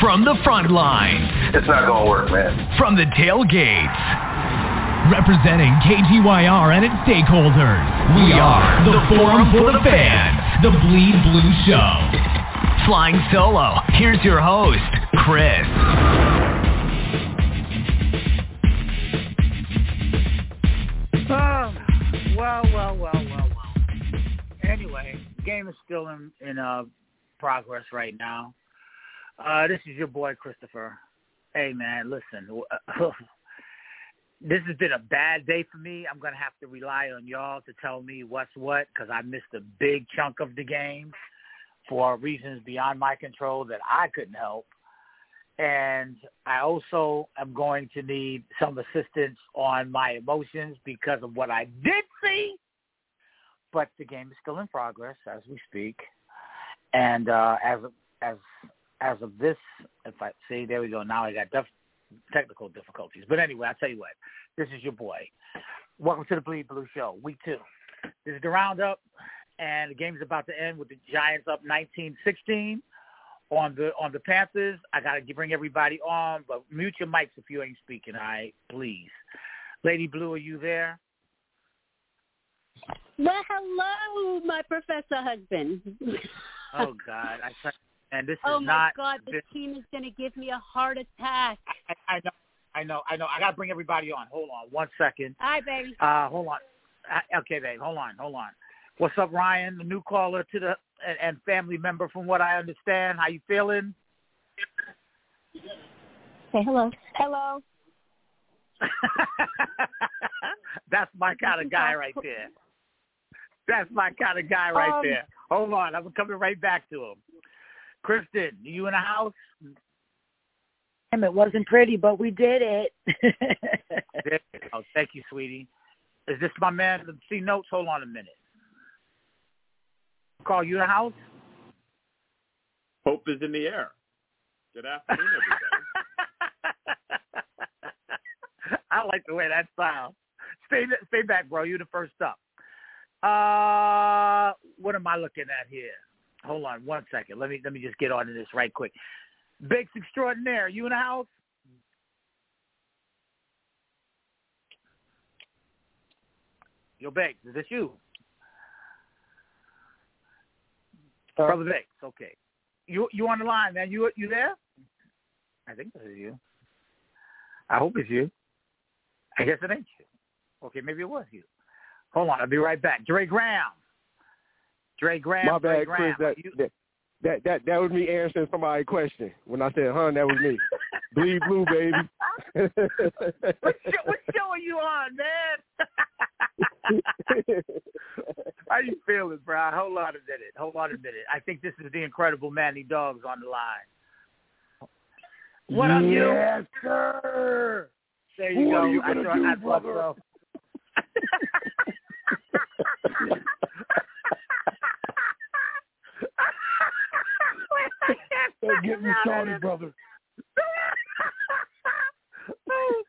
From the front lines. It's not going to work, man. From the tailgates. Representing KGYR and its stakeholders, we are the Forum for the Fans, the Bleed Blue Show. Flying solo, here's your host, Chris. Oh, well, well, well, well, well. Anyway, game is still in, in uh, progress right now. Uh, this is your boy Christopher. Hey man, listen. this has been a bad day for me. I'm gonna have to rely on y'all to tell me what's what because I missed a big chunk of the game for reasons beyond my control that I couldn't help. And I also am going to need some assistance on my emotions because of what I did see. But the game is still in progress as we speak. And uh, as as as of this, if I see, there we go. Now I got def- technical difficulties. But anyway, I'll tell you what. This is your boy. Welcome to the Bleed Blue Show, week two. This is the roundup, and the game's about to end with the Giants up 19-16 on the on the Panthers. I got to bring everybody on, but mute your mics if you ain't speaking. All right, please. Lady Blue, are you there? Well, hello, my professor husband. oh God, I and this oh is my. God, this team is going to give me a heart attack. I, I know, I know, I know. I got to bring everybody on. Hold on, one second. Hi, baby. Uh, hold on. Uh, okay, babe. Hold on, hold on. What's up, Ryan? The new caller to the and, and family member, from what I understand. How you feeling? Say hello. Hello. That's my kind of guy right there. That's my kind of guy right Um, there. Hold on, I'm coming right back to him. Kristen, you in the house? It wasn't pretty, but we did it. There you go. Thank you, sweetie. Is this my man? Let's see notes. Hold on a minute. Call you in the house? Hope is in the air. Good afternoon, everybody. I like the way that sounds. Stay stay back, bro. You're the first up. Uh, what am I looking at here? Hold on one second. Let me let me just get on to this right quick. Bakes extraordinaire. You in the house? Yo, Bakes, is this you? Brother Bakes, okay. You you on the line, man? You you there? I think this is you. I hope it's you. I guess it ain't you. Okay, maybe it was you. Hold on, I'll be right back. Dre Graham. Dre Graham. My Dre bad, Graham. Chris. That, You- that that that that was me answering somebody's question. When I said, "Hun," that was me. Bleed blue, baby. what, show, what show are you on, man? How you feeling, bro? Hold on a minute. Hold on a minute. I think this is the incredible Manny Dogs on the line. What up, you? Yes, sir. There you What go. are you I thought do, I thought so. Don't get me started, brother.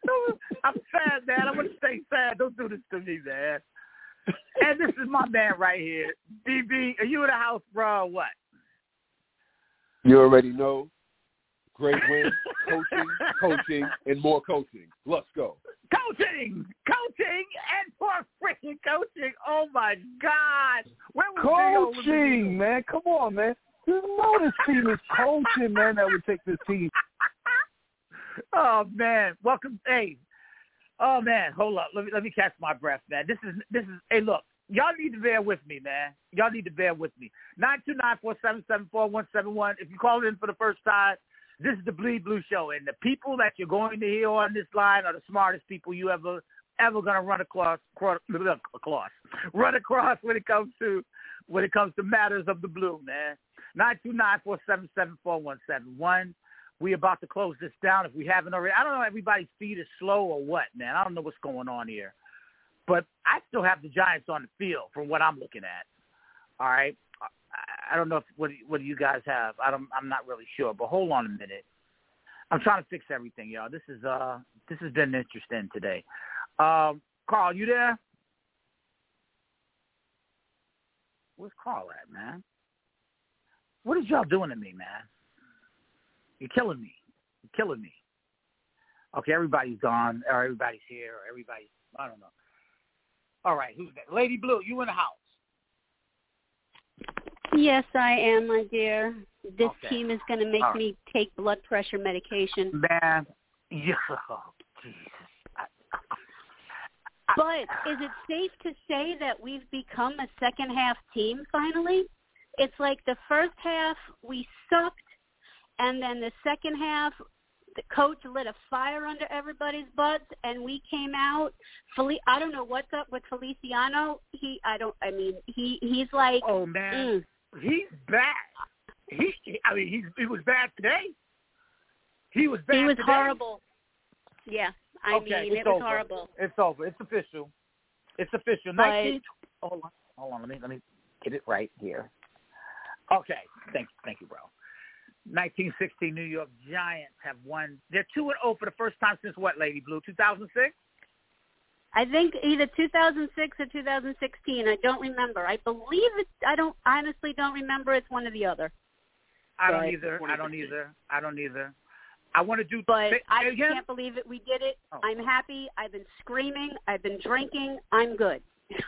Oh, I'm sad, man. I'm gonna stay sad. Don't do this to me, man. And this is my man right here, BB. Are you in the house, bro? Or what? You already know. Great win, coaching, coaching, and more coaching. Let's go. Coaching, coaching, and more freaking coaching. Oh my God! Where was Theo with the Coaching, man. Come on, man. You know this team is coaching, man, that would take this team. oh man, welcome. Hey, oh man, hold up. Let me let me catch my breath, man. This is this is. Hey, look, y'all need to bear with me, man. Y'all need to bear with me. Nine two nine four seven seven four one seven one. If you call in for the first time, this is the Bleed Blue Show, and the people that you're going to hear on this line are the smartest people you ever ever gonna run across across, run across when it comes to when it comes to matters of the blue, man. Nine two nine four seven seven four one seven one. We about to close this down if we haven't already. I don't know everybody's feet is slow or what, man. I don't know what's going on here. But I still have the Giants on the field from what I'm looking at. All right. I- I don't know if what what do you guys have. I don't. I'm not really sure. But hold on a minute. I'm trying to fix everything, y'all. This is uh this has been interesting today. Um, Carl, you there? Where's Carl at, man? What is y'all doing to me, man? You're killing me. You're killing me. Okay, everybody's gone, or everybody's here, or everybody's I don't know. All right, who's that? Lady Blue, you in the house? Yes, I am, my dear. This Okay. team is going to make right. me take blood pressure medication. Man, yeah, oh, Jesus. I, But is it safe to say that we've become a second half team finally? It's like the first half we sucked, and then the second half the coach lit a fire under everybody's butts, and we came out. Fel- I don't know what's up with Feliciano. He, I don't. I mean, he, he's like, oh man, mm, he's bad. He, he- I mean, he's he was bad today. He was bad. he was today. horrible. Yeah, I okay, mean, it was over. horrible. It's over. It's official. It's official. Nineteen. Hold on. Hold on. Let me let me get it right here. Okay. Thank you, thank you, bro. 1960 New York Giants have won. They're two and zero for the first time since what, Lady Blue? 2006. I think either 2006 or 2016. I don't remember. I believe it's. I don't honestly don't remember. It's one or the other. I don't Right. either. I don't either. I don't either. I want to do. But say- I again? can't believe it. We did it. Oh. I'm happy. I've been screaming. I've been drinking. I'm good.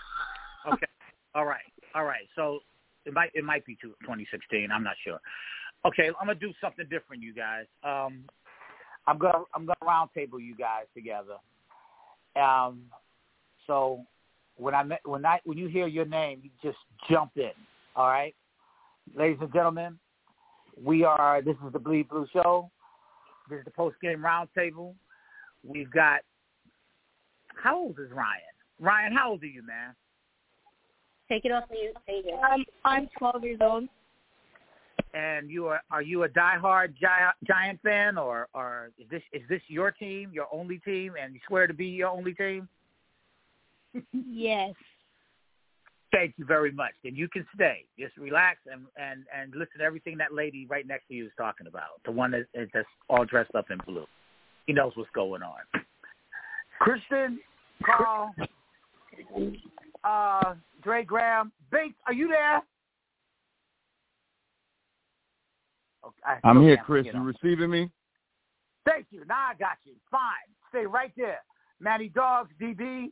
Okay. All right. All right. So it might it might be 2016. I'm not sure. Okay, I'm gonna do something different, you guys. Um, I'm gonna I'm gonna roundtable you guys together. Um, so when I when I when you hear your name, you just jump in. All right, ladies and gentlemen, we are. This is the Bleed Blue Show. This is the post game roundtable. We've got. How old is Ryan? Ryan, how old are you, man? Take it off mute. Take it. Um, I'm 12 years old. and you are are you a diehard Giant Giant fan, or or is this is this your team, your only team, and you swear to be your only team? Yes. Thank you very much. And you can stay. Just relax and and and listen to everything that lady right next to you is talking about. The one that is that's all dressed up in blue. He knows what's going on. Kristen, Carl, uh, Dre Graham, Bates, are you there? Okay, I I'm here, Chris. You receiving me? Thank you. Now I got you. Fine. Stay right there. Manny Dogs, DB.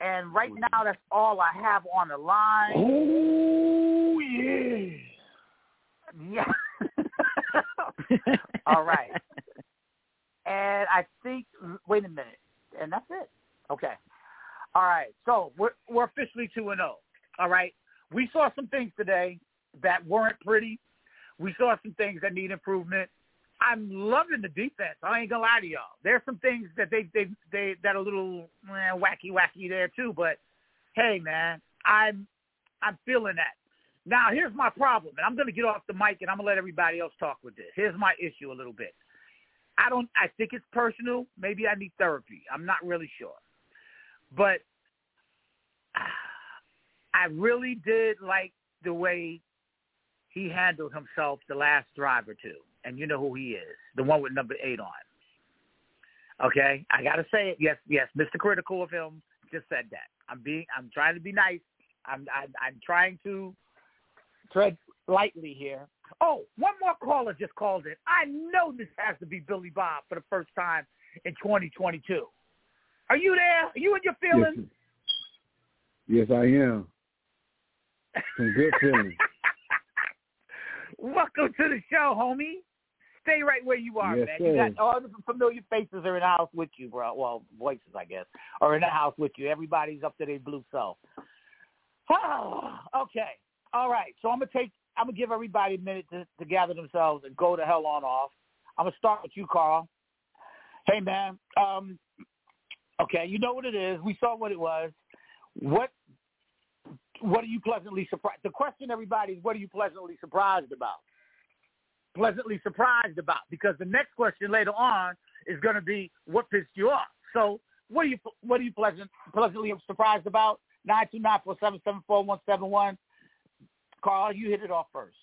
And right now, that's all I have on the line. Oh yeah. Yeah. all right. And I think, wait a minute. And that's it. Okay. All right. So we're, we're officially 2 and 0. All right. We saw some things today that weren't pretty. We saw some things that need improvement. I'm loving the defense. I ain't gonna lie to y'all. There's some things that they they they that are a little eh, wacky wacky there too. But hey, man, I'm I'm feeling that. Now here's my problem, and I'm gonna get off the mic and I'm gonna let everybody else talk with this. Here's my issue a little bit. I don't. I think it's personal. Maybe I need therapy. I'm not really sure, but I really did like the way he handled himself the last drive or two. And you know who he is, the one with number eight on. Okay, I gotta say it. Yes, yes, Mr. Critical of him just said that. I'm being, I'm trying to be nice. I'm, I'm, I'm trying to tread lightly here. Oh, one more caller just called in. I know this has to be Billy Bob for the first time in 2022. Are you there? Are you in your feelings? Yes, I am. Some good feelings. Welcome to the show, homie. Stay right where you are, Yes, man. sir. You got all the familiar faces are in the house with you, bro. Well, voices, I guess, are in the house with you. Everybody's up to their blue self. okay. All right. So I'm gonna take. I'm gonna give everybody a minute to, to gather themselves and go to hell on off. I'm gonna start with you, Carl. Hey, man. Um. Okay, you know what it is. We saw what it was. What what are you pleasantly surprised? The question, everybody, is what are you pleasantly surprised about? Pleasantly surprised about because the next question later on is going to be what pissed you off. So, what are you what are you pleasant pleasantly surprised about? Nine two nine four seven seven four one seven one. Carl, you hit it off first.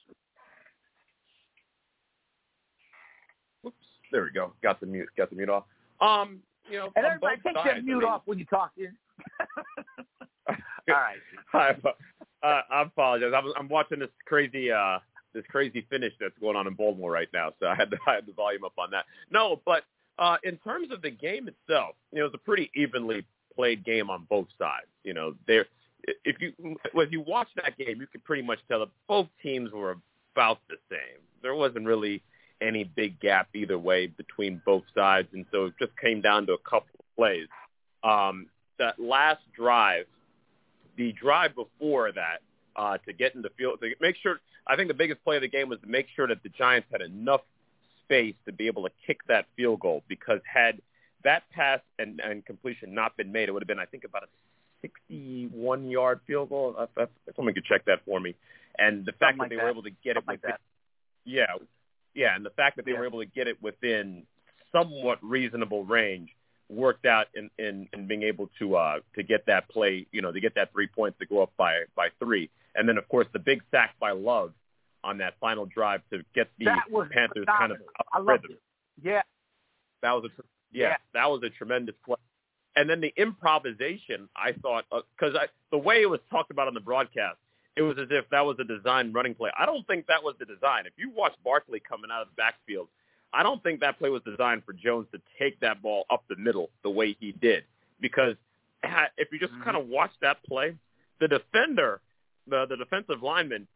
Whoops. There we go. Got the mute. Got the mute off. Um, you know, And on everybody take sides, that I mute mean- off when you're talking. All right. I, uh, I apologize. I'm, I'm watching this crazy uh this crazy finish that's going on in Baltimore right now. So I had to I had the volume up on that. No, but uh, in terms of the game itself, you know, it was a pretty evenly played game on both sides. You know, there if you if you watch that game, you could pretty much tell that both teams were about the same. There wasn't really any big gap either way between both sides, and so it just came down to a couple of plays. Um, that last drive, the drive before that, uh, to get in the field, to make sure. I think the biggest play of the game was to make sure that the Giants had enough space to be able to kick that field goal because had that pass and, and completion not been made, it would have been, I think, about a 61-yard field goal. If, if someone could check that for me. And the fact Something like that they that. were able to get it Something like that. yeah, yeah, and the fact that they Yeah. were able to get it within somewhat reasonable range worked out in, in, in being able to uh, to get that play, you know, to get that three points to go up by by three, and then of course the big sack by Love on that final drive to get the Panthers kind of up rhythm. it. Yeah. That was a yeah, Yeah. that was a tremendous play. And then the improvisation, I thought, because I the way it was talked about on the broadcast, it was as if that was a design running play. I don't think that was the design. If you watch Barkley coming out of the backfield, I don't think that play was designed for Jones to take that ball up the middle the way he did. Because if you just Mhm. kind of watch that play, the defender, the the defensive lineman,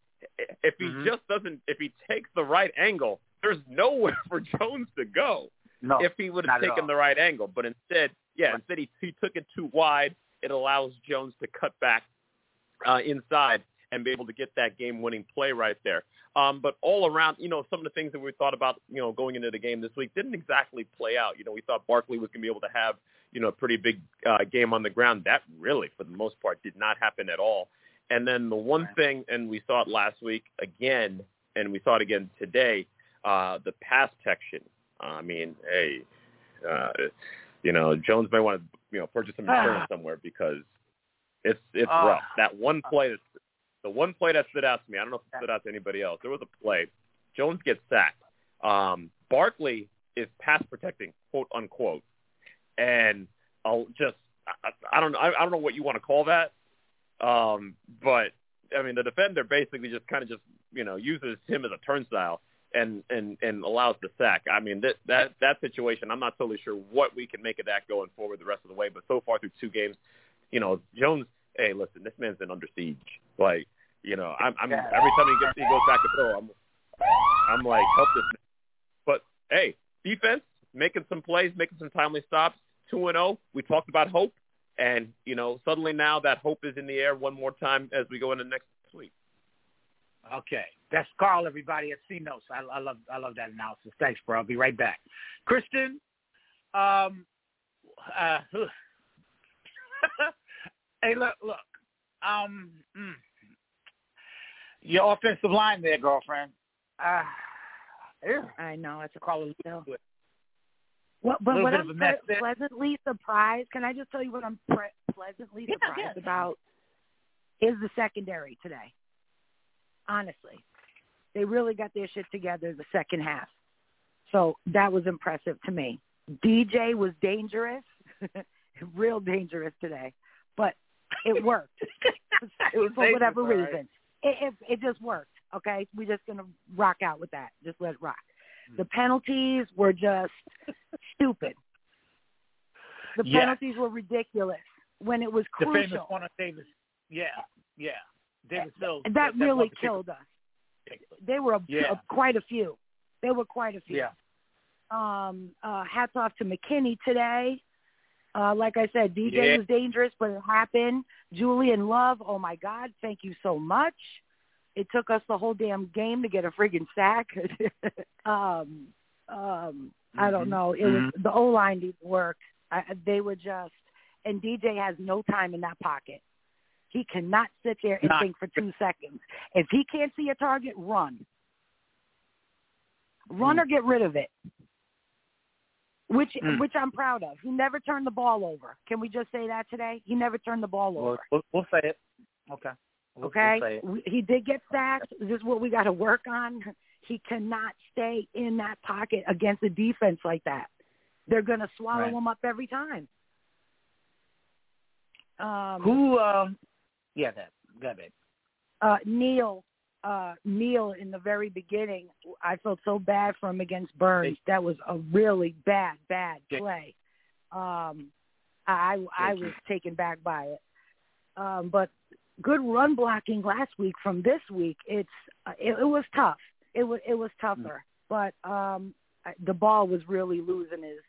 if he Mhm. just doesn't, if he takes the right angle, there's nowhere for Jones to go No. if he would have taken the right angle. But instead, yeah, instead he, he took it too wide. It allows Jones to cut back uh, inside and be able to get that game-winning play right there. Um, but all around, you know, some of the things that we thought about, you know, going into the game this week didn't exactly play out. You know, we thought Barkley was going to be able to have, you know, a pretty big uh, game on the ground. That really, for the most part, did not happen at all. And then the one thing, and we saw it last week again, and we saw it again today, uh, the pass protection. I mean, hey, uh, you know, Jones may want to, you know, purchase some insurance somewhere because it's it's Ah. rough. That one play, that, the one play that stood out to me. I don't know if it stood out to anybody else. There was a play. Jones gets sacked. Um, Barkley is pass protecting, quote unquote, and I'll just I, I don't know I, I don't know what you want to call that, um, but I mean the defender basically just kind of just you know uses him as a turnstile and and and allows the sack. I mean that that that situation, I'm not totally sure what we can make of that going forward the rest of the way. But so far through two games, you know Jones. Hey, listen, this man's been under siege. Like you know, I'm, I'm every time he gets he goes back to throw, I'm I'm like help this. Man. But hey, defense making some plays, making some timely stops. Two and zero. We talked about hope, and you know suddenly now that hope is in the air one more time as we go into next week. Okay, that's Carl. Everybody at C Notes. I, I love I love that analysis. Thanks, bro. I'll be right back. Kristen, um, uh, hey, look, look, um, mm, your offensive line there, girlfriend. Uh, ew, I know it's a call it good. Well, but what I'm of a mess ple- there. pleasantly surprised, can I just tell you what I'm pre- pleasantly Yeah, surprised yeah. about is the secondary today. Honestly, they really got their shit together the second half, so that was impressive to me. DJ was dangerous, real dangerous today, but it worked It for whatever right. reason. It, it it just worked. Okay, we're just gonna rock out with that. Just let it rock. Hmm. The penalties were just stupid. The Yeah. penalties were ridiculous when it was crucial. The famous one on Davis. Yeah, yeah. Davis Mills. And that one really killed us. They were a, Yeah. a- quite a few. There were quite a few. Yeah. Um, uh, hats off to McKinney today. Uh, like I said, DJ Yeah. was dangerous, but it happened. Julian Love, oh my God, thank you so much. It took us the whole damn game to get a friggin' sack. um, um, I don't Mhm. know. It was the O line needs work. I, they were just, and DJ has no time in that pocket. He cannot sit there and Not- think for two seconds. If he can't see a target, run. Run or get rid of it. Which Mm. which I'm proud of. He never turned the ball over. Can we just say that today? He never turned the ball We'll, over. we'll, we'll say it. Okay. We'll, Okay, We'll it. He did get sacked. This is what we got to work on. He cannot stay in that pocket against a defense like that. They're going to swallow Right. him up every time. Um, Who? Um, yeah, that. That babe. uh, Neal uh Neal in the very beginning. I felt so bad for him against Burns. That was a really bad, bad play. Um, I I was taken back by it. Um, but good run blocking last week from this week. It's uh, it, it was tough. It was it was tougher, but um, Daboll was really losing his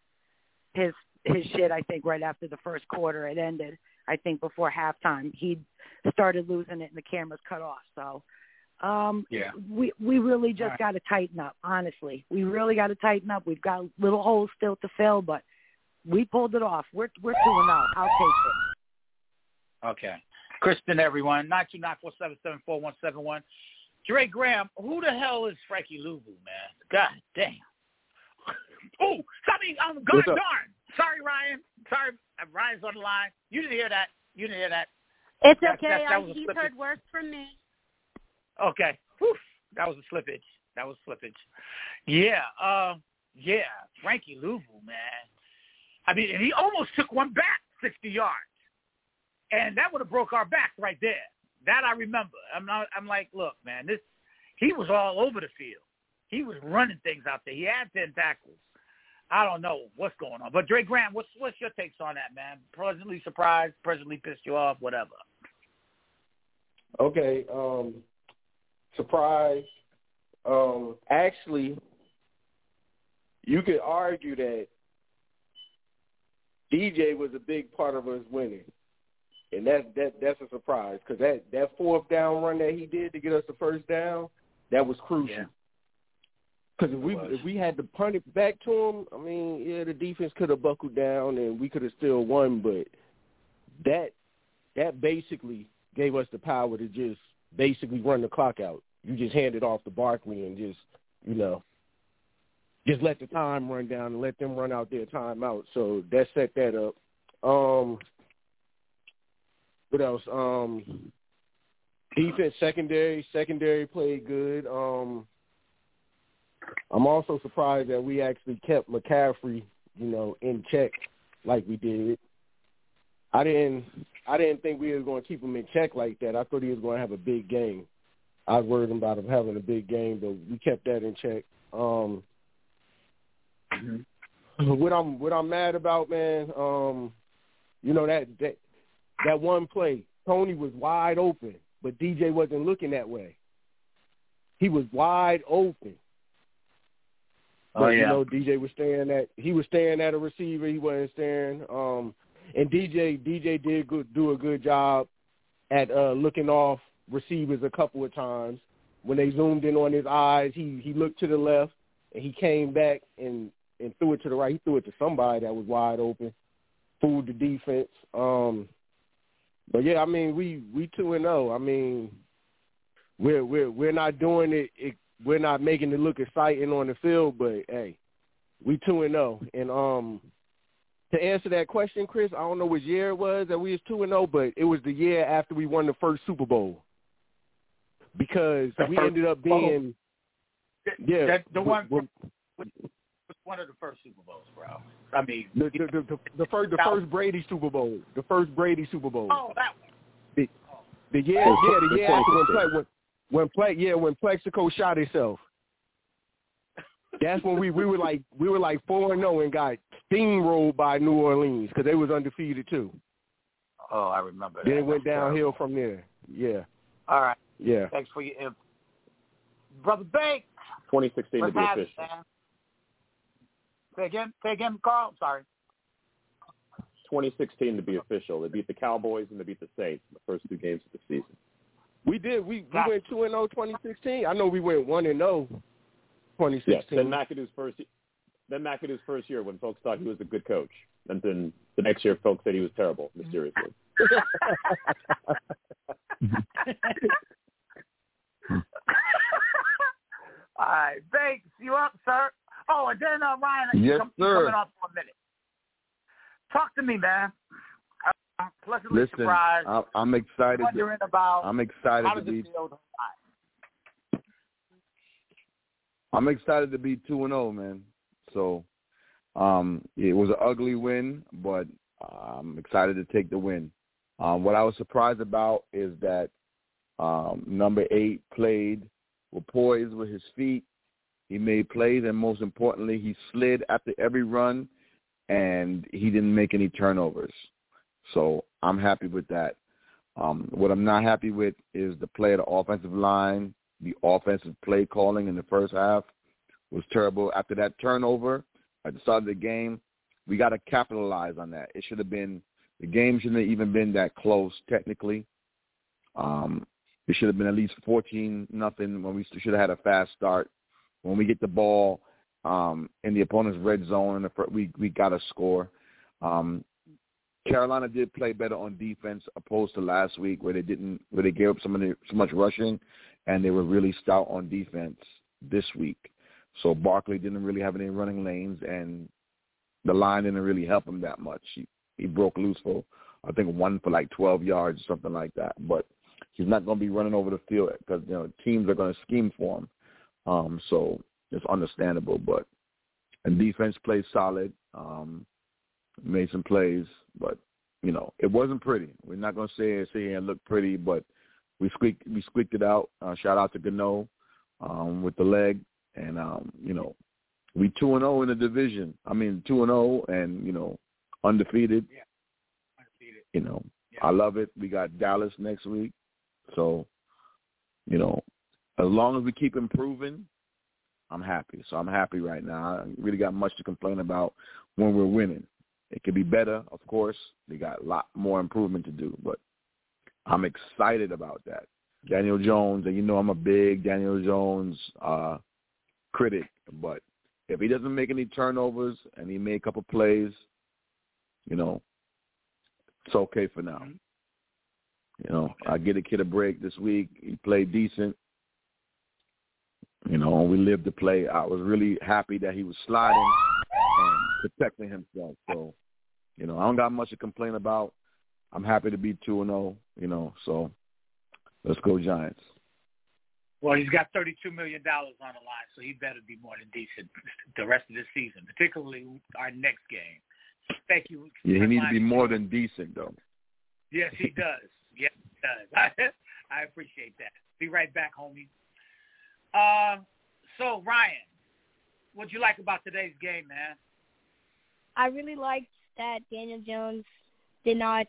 his his shit. I think right after the first quarter, it ended. I think before halftime, he started losing it, and the cameras cut off. So. Um, Yeah. we we really just All right. got to tighten up. Honestly, we really got to tighten up. We've got little holes still to fill, but we pulled it off. We're we're doing out. I'll take it. Okay. Kristen, everyone, nine two nine four seven seven four one seven one. Dre Graham, who the hell is Frankie Luvu, man? God damn. oh, I mean, um, God What's up? darn. Sorry, Ryan. Sorry, uh, Ryan's on the line. You didn't hear that. You didn't hear that. It's That- okay. that- that I, he's slip heard worse from me. Okay. Whew. That was a slippage. That was slippage. Yeah. Uh, yeah. Frankie Luvu, man. I mean, and he almost took one back 60 yards. And that would have broke our back right there. That I remember. I'm not, I'm like, look, man, this, he was all over the field. He was running things out there. He had 10 tackles. I don't know what's going on. But Dre Graham, what's, what's your takes on that, man? Pleasantly surprised, pleasantly pissed you off, whatever. Okay. Um, surprise. Um, actually, you could argue that DJ was a big part of us winning, and that that that's a surprise because that that fourth down run that he did to get us the first down, that was crucial. Yeah. Because if we if we had to punt it back to him, I mean, yeah, the defense could have buckled down and we could have still won. But that that basically gave us the power to just basically run the clock out. You just hand it off to Barkley and just you know just let the time run down and let them run out their timeout. So that set that up. Um, what else? Um, defense, secondary, secondary played good. Um, I'm also surprised that we actually kept McCaffrey, you know, in check like we did. I didn't, I didn't think we were going to keep him in check like that. I thought he was going to have a big game. I was worried about him having a big game, but we kept that in check. Um, what I'm what I'm mad about, man, um, you know that that that one play, Toney was wide open, but DJ wasn't looking that way. He was wide open. But Oh, you know, DJ was staring at he was staring at a receiver. He wasn't staring. Um, and DJ DJ did good, do a good job at uh, looking off receivers a couple of times. When they zoomed in on his eyes, he he looked to the left and he came back and and threw it to the right. He threw it to somebody that was wide open, fooled the defense. Um, but yeah, I mean we we two and zero. I mean we're we're we're not doing it, it. We're not making it look exciting on the field, but hey, we two and zero. And um, to answer that question, Chris, I don't know which year it was that we was two and zero, but it was the year after we won the first Super Bowl because The we ended up Bowl. being yeah That, the one, we- was one of the first Super Bowls, bro. I mean, the, the, the, the, the first the first Brady Super Bowl, the first Brady Super Bowl. oh, that one. The, the year, oh, yeah, the year after when play when, when play yeah when Plaxico shot himself. That's when we we were like we were like four and zero and got steamrolled by New Orleans because they was undefeated too. Oh, I remember that. Then it went That's terrible. downhill from there. Yeah, All right. yeah. Thanks for your info. Brother Bank, 2016 to be have it, official. man. Say again, say again, Carl. I'm sorry. 2016 to be official. They beat the Cowboys and they beat the Saints in the first two games of the season. We did. We we Got went two and 0 2016. I know we went one and oh. 0 Yes. 2016. Then McAdoo's first. Then McAdoo's first year when folks thought he was a good coach, and then the next year folks said he was terrible, mysteriously. All right, Banks, you up, sir? Oh, and then uh, Ryan, you Yes, come, sir. coming up for a minute. Talk to me, man. I'm pleasantly Listen, surprised. I, I'm excited. wondering about I'm excited how to does be. I'm excited to be two and zero, man. So, um, it was an ugly win, but I'm excited to take the win. Um, what I was surprised about is that Um, number eight played with poise with his feet. He made plays, and most importantly, he slid after every run, and he didn't make any turnovers. So I'm happy with that. Um, what I'm not happy with is the play of the offensive line. The offensive play calling in the first half was terrible. After that turnover at the start of the game, we got to capitalize on that. It should have been the game shouldn't have even been that close technically. Um, it should have been at least fourteen nothing when we should have had a fast start. When we get the ball um, in the opponent's red zone, we we got to score. Um, Carolina did play better on defense opposed to last week where they didn't where they gave up so many so much rushing and they were really stout on defense this week. So Barkley didn't really have any running lanes and the line didn't really help him that much. He he broke loose for I think one for like 12 yards or something like that. But he's not going to be running over the field because you know teams are going to scheme for him. Um, so it's understandable. But and defense played solid. Um, made some plays, but you know it wasn't pretty. We're not going to say it, say it looked pretty, but we squeaked we squeaked it out. Uh, shout out to Gano um, with the leg, and um, you know we two and zero oh in the division. I mean two and zero, oh and you know undefeated. Yeah, undefeated. You know yeah. I love it. We got Dallas next week, so you know as long as we keep improving, I'm happy. So I'm happy right now. I really got much to complain about when we're winning. It could be better, of course. We got a lot more improvement to do, but I'm excited about that. Daniel Jones, and you know I'm a big Daniel Jones uh, critic, but if he doesn't make any turnovers and he made a couple plays, you know, it's okay for now. You know, I get a kid a break this week. He played decent. You know, we lived to play. I was really happy that he was sliding and protecting himself. So, you know, I don't got much to complain about. I'm happy to be two and zero. You know, so let's go Giants. Well, he's got thirty-two million dollars on the line, so he better be more than decent the rest of the season, particularly our next game. Thank you. Yeah, he needs to be more than decent, though. Yes, he does. yes, he does. I appreciate that. Be right back, homie. Uh, so Ryan, what'd you like about today's game, man? I really liked that Daniel Jones did not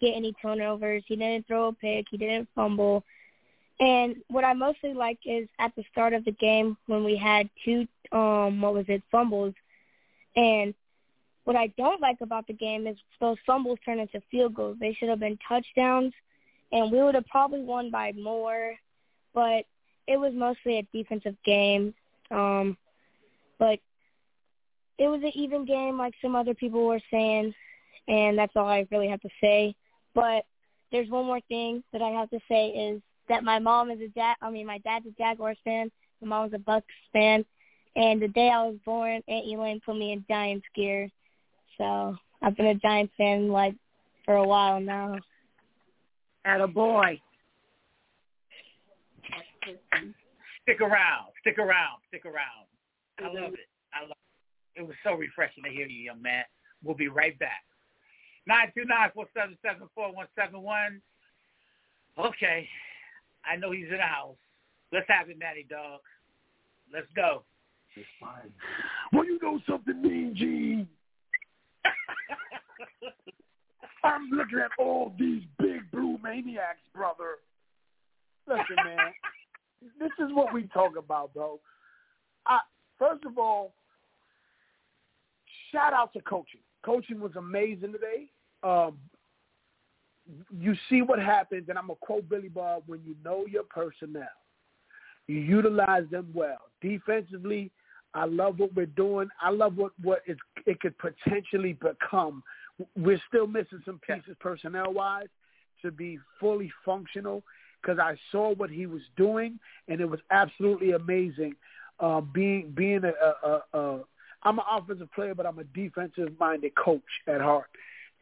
get any turnovers. He didn't throw a pick. He didn't fumble. And what I mostly like is at the start of the game when we had two, um, what was it, fumbles. And what I don't like about the game is those fumbles turn into field goals. They should have been touchdowns, and we would have probably won by more. But it was mostly a defensive game. Um, but it was an even game, like some other people were saying, and that's all I really have to say. But there's one more thing that I have to say is that my mom is a dad. I mean, my dad's a Jaguars fan. My mom's a Bucks fan. And the day I was born, Aunt Elaine put me in Giants gear. So I've been a Giants fan like for a while now. At a boy. Stick around. Stick around. Stick around. I love it. I love it. It was so refreshing to hear you, young man. We'll be right back. Nine two nine four seven seven four one seven one. Okay. I know he's in the house. Let's have it, Natty Dog. Let's go. It's fine. Well, you know something, Mean Gene. I'm looking at all these big blue maniacs, brother. Listen, man. this is what we talk about, bro. I, first of all, shout out to coaching. Coaching was amazing today. Um, you see what happens, and I'm going to quote Billy Bob, when you know your personnel, you utilize them well. Defensively, I love what we're doing. I love what, what it, it could potentially become. We're still missing some pieces personnel-wise to be fully functional because I saw what he was doing, and it was absolutely amazing. Uh, being being a, a, a, a I'm an offensive player, but I'm a defensive-minded coach at heart,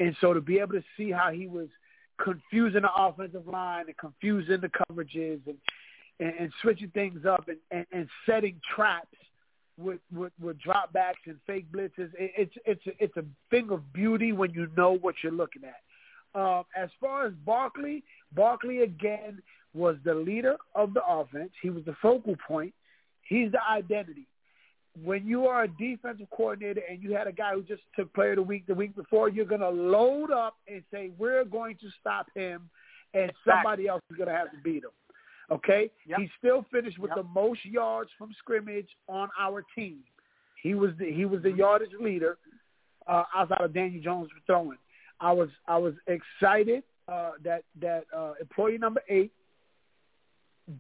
and so to be able to see how he was confusing the offensive line and confusing the coverages and and, and switching things up and, and, and setting traps with, with with dropbacks and fake blitzes. It, it's it's a, it's a thing of beauty when you know what you're looking at. Um, as far as Barkley, Barkley again was the leader of the offense. He was the focal point. He's the identity. When you are a defensive coordinator and you had a guy who just took player of the week the week before, you're going to load up and say, we're going to stop him, and somebody else is going to have to beat him. Okay? Yep. He still finished with Yep. the most yards from scrimmage on our team. He was the, he was the yardage leader uh, outside of Daniel Jones for throwing. I was I was excited uh, that that uh, employee number eight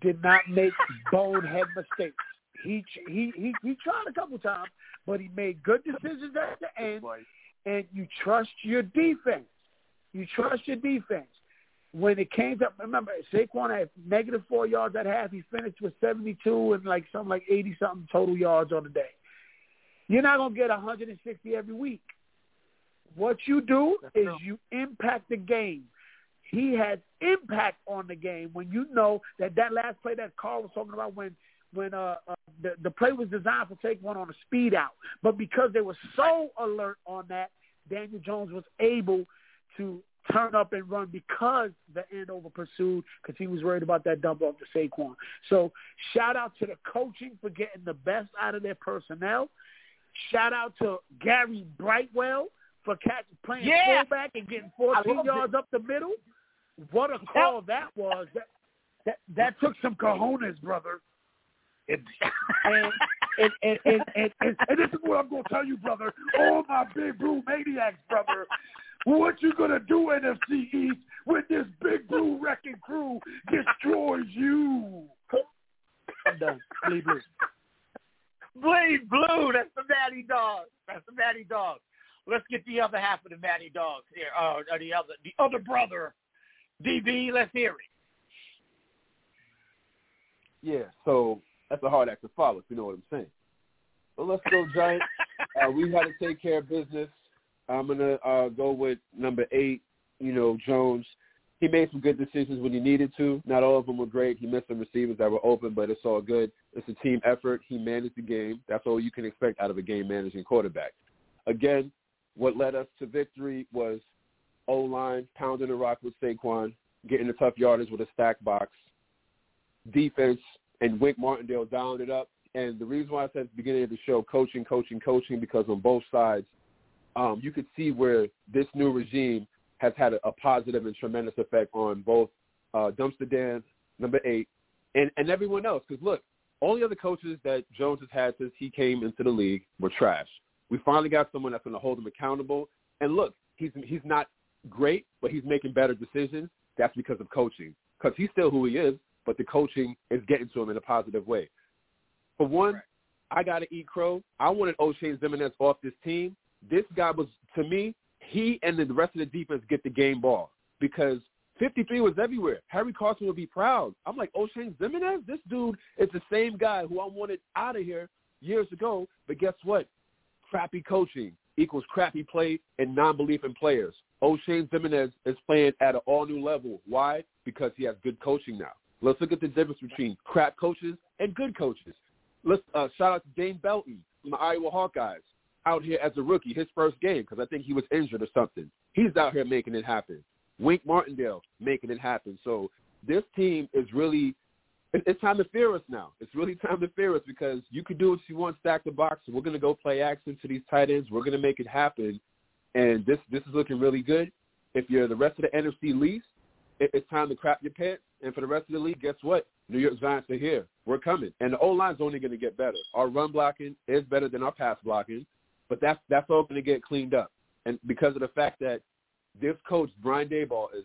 did not make bonehead mistakes. He he he he tried a couple times, but he made good decisions at the end. And you trust your defense. You trust your defense. When it came to remember, Saquon had negative four yards at half. He finished with seventy two and like something like eighty something total yards on the day. You're not gonna get 160 every week. What you do is you impact the game. He has impact on the game when you know that that last play that Carl was talking about when when uh, uh the the play was designed to take one on a speed out, but because they were so alert on that, Daniel Jones was able to turn up and run because the end over pursued because he was worried about that dump off to Saquon. So shout out to the coaching for getting the best out of their personnel. Shout out to Gary Brightwell for catching playing Yeah. fullback and getting 14 loved yards up the middle. What a call that was. That that, that took some cojones, brother. It, And and, and, and, and, and, and this is what I'm going to tell you, brother. All my big blue maniacs, brother. What you gonna do, NFC East, when this big blue wrecking crew destroys you? I'm done. Bleed blue. Bleed blue. That's the Matty Dog. That's the Matty Dog. Let's get the other half of the Matty Dogs here. Uh, or the other, the other brother, DB. Let's hear it. Yeah, so that's a hard act to follow, if you know what I'm saying. But let's go, Giants. uh, we had to take care of business. I'm gonna uh, go with number eight. You know, Jones. He made some good decisions when he needed to. Not all of them were great. He missed some receivers that were open, but it's all good. It's a team effort. He managed the game. That's all you can expect out of a game managing quarterback. Again, what led us to victory was O line pounding the rock with Saquon, getting the tough yardage with a stack box, defense, and Wink Martindale dialed it up. And the reason why I said at the beginning of the show, coaching, coaching, coaching, because on both sides, um, you could see where this new regime has had a, a positive and tremendous effect on both uh, Dumpster Dan, number eight, and, and everyone else. Because look, all the other coaches that Jones has had since he came into the league were trash. We finally got someone that's going to hold him accountable. And look, he's he's not great, but he's making better decisions. That's because of coaching. Because he's still who he is, but the coaching is getting to him in a positive way. For one, I got to eat crow. I wanted Oshane Ximines off this team. This guy was, to me, he and the rest of the defense get the game ball because 53 was everywhere. Harry Carson would be proud. I'm like, Oshane Ximines? This dude is the same guy who I wanted out of here years ago. But guess what? Crappy coaching equals crappy play and non-belief in players. Oshane Ximines is playing at an all-new level. Why? Because he has good coaching now. Let's look at the difference between crap coaches and good coaches. Let's uh, shout out to Dane Belton from the Iowa Hawkeyes out here as a rookie, his first game, because I think he was injured or something. He's out here making it happen. Wink Martindale making it happen. So this team is really it- it's time to fear us now. It's really time to fear us because you can do what you want, stack the box. We're going to go play action to these tight ends. We're going to make it happen. And this this is looking really good. If you're the rest of the NFC least, it's time to crap your pants. And for the rest of the league, guess what? New York Giants are here. We're coming. And the O line's only going to get better. Our run blocking is better than our pass blocking, but that's that's all going to get cleaned up. And because of the fact that this coach Brian Daboll is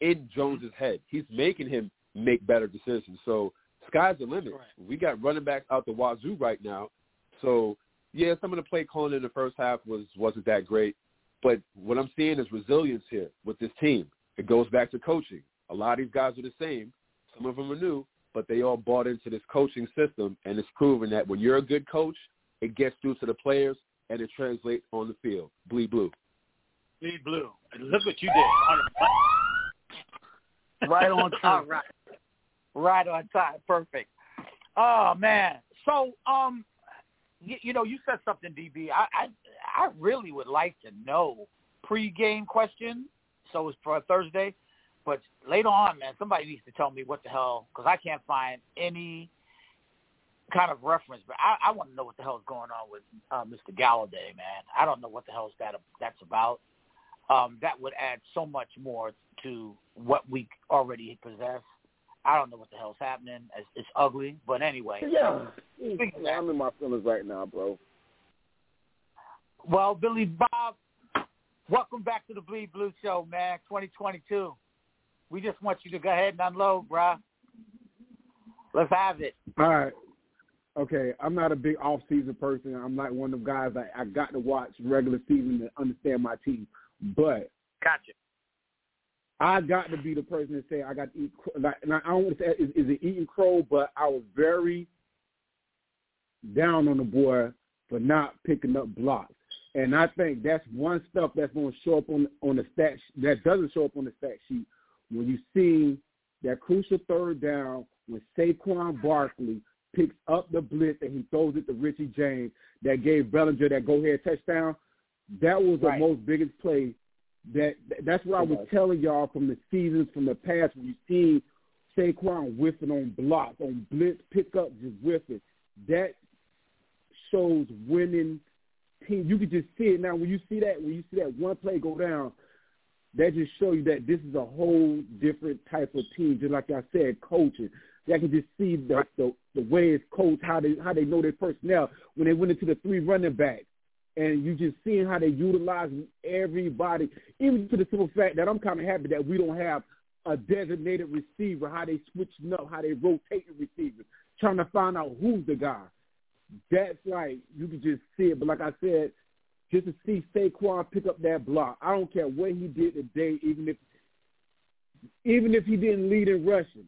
in Jones's head, he's making him make better decisions. So sky's the limit. We got running backs out the wazoo right now. So yeah, some of the play calling in the first half was wasn't that great, but what I'm seeing is resilience here with this team. It goes back to coaching. A lot of these guys are the same. Some of them are new, but they all bought into this coaching system, and it's proven that when you're a good coach, it gets through to the players and it translates on the field. Bleed blue. Bleed blue. And look what you did. On Right on All time. right. Right on time. Perfect. Oh man. So um, you, you know, you said something, DB. I, I I really would like to know pregame question. So it's for Thursday. but later on, man, somebody needs to tell me what the hell because I can't find any kind of reference. But I, I want to know what the hell is going on with uh, Mr. Golladay, man. I don't know what the hell is that that's about. Um, that would add so much more to what we already possess. I don't know what the hell's happening. It's, it's ugly, but anyway. Yeah, yeah I'm in my feelings right now, bro. Well, Billy Bob, welcome back to the Bleed Blue Show, man. 2022. We just want you to go ahead and unload, bruh. Let's have it. All right. Okay, I'm not a big off-season person. I'm not one of them guys that I got to watch regular season to understand my team. But gotcha. I got to be the person to say I got to eat. Like, and I don't want to say is, is it eating crow, but I was very down on the boy for not picking up blocks. And I think that's one stuff that's going to show up on on the stat that doesn't show up on the stat sheet when you see that crucial third down when Saquon Barkley picks up the blitz and he throws it to Richie James that gave Bellinger that go ahead touchdown. That was the right. most biggest play. That that's what I was telling y'all from the seasons from the past when you see Saquon whiffing on blocks, on blitz pickup, just whiffing. That shows winning team. You could just see it now. When you see that, when you see that one play go down, that just show you that this is a whole different type of team. Just like I said, coaching. I can just see the, the the way it's coached, how they how they know their personnel when they went into the three running backs, and you just seeing how they utilize everybody, even to the simple fact that I'm kind of happy that we don't have a designated receiver, how they switching up, how they rotating receivers, trying to find out who's the guy. That's like you can just see it. But like I said, just to see Saquon pick up that block, I don't care what he did today, even if even if he didn't lead in rushing.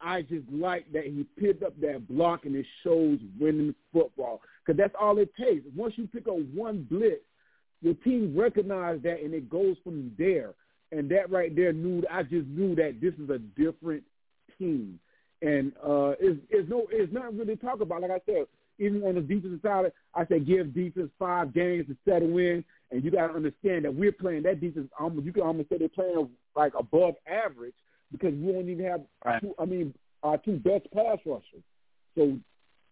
I just like that he picked up that block and it shows winning football because that's all it takes. Once you pick up one blitz, your team recognizes that and it goes from there. And that right there knew I just knew that this is a different team. And uh it's it's no it's not really talk about. Like I said, even on the defensive side, I say give defense five games to settle in, and you got to understand that we're playing that defense. Almost you can almost say they're playing like above average because we don't even have. Right. Two, I mean, our two best pass rushers. So,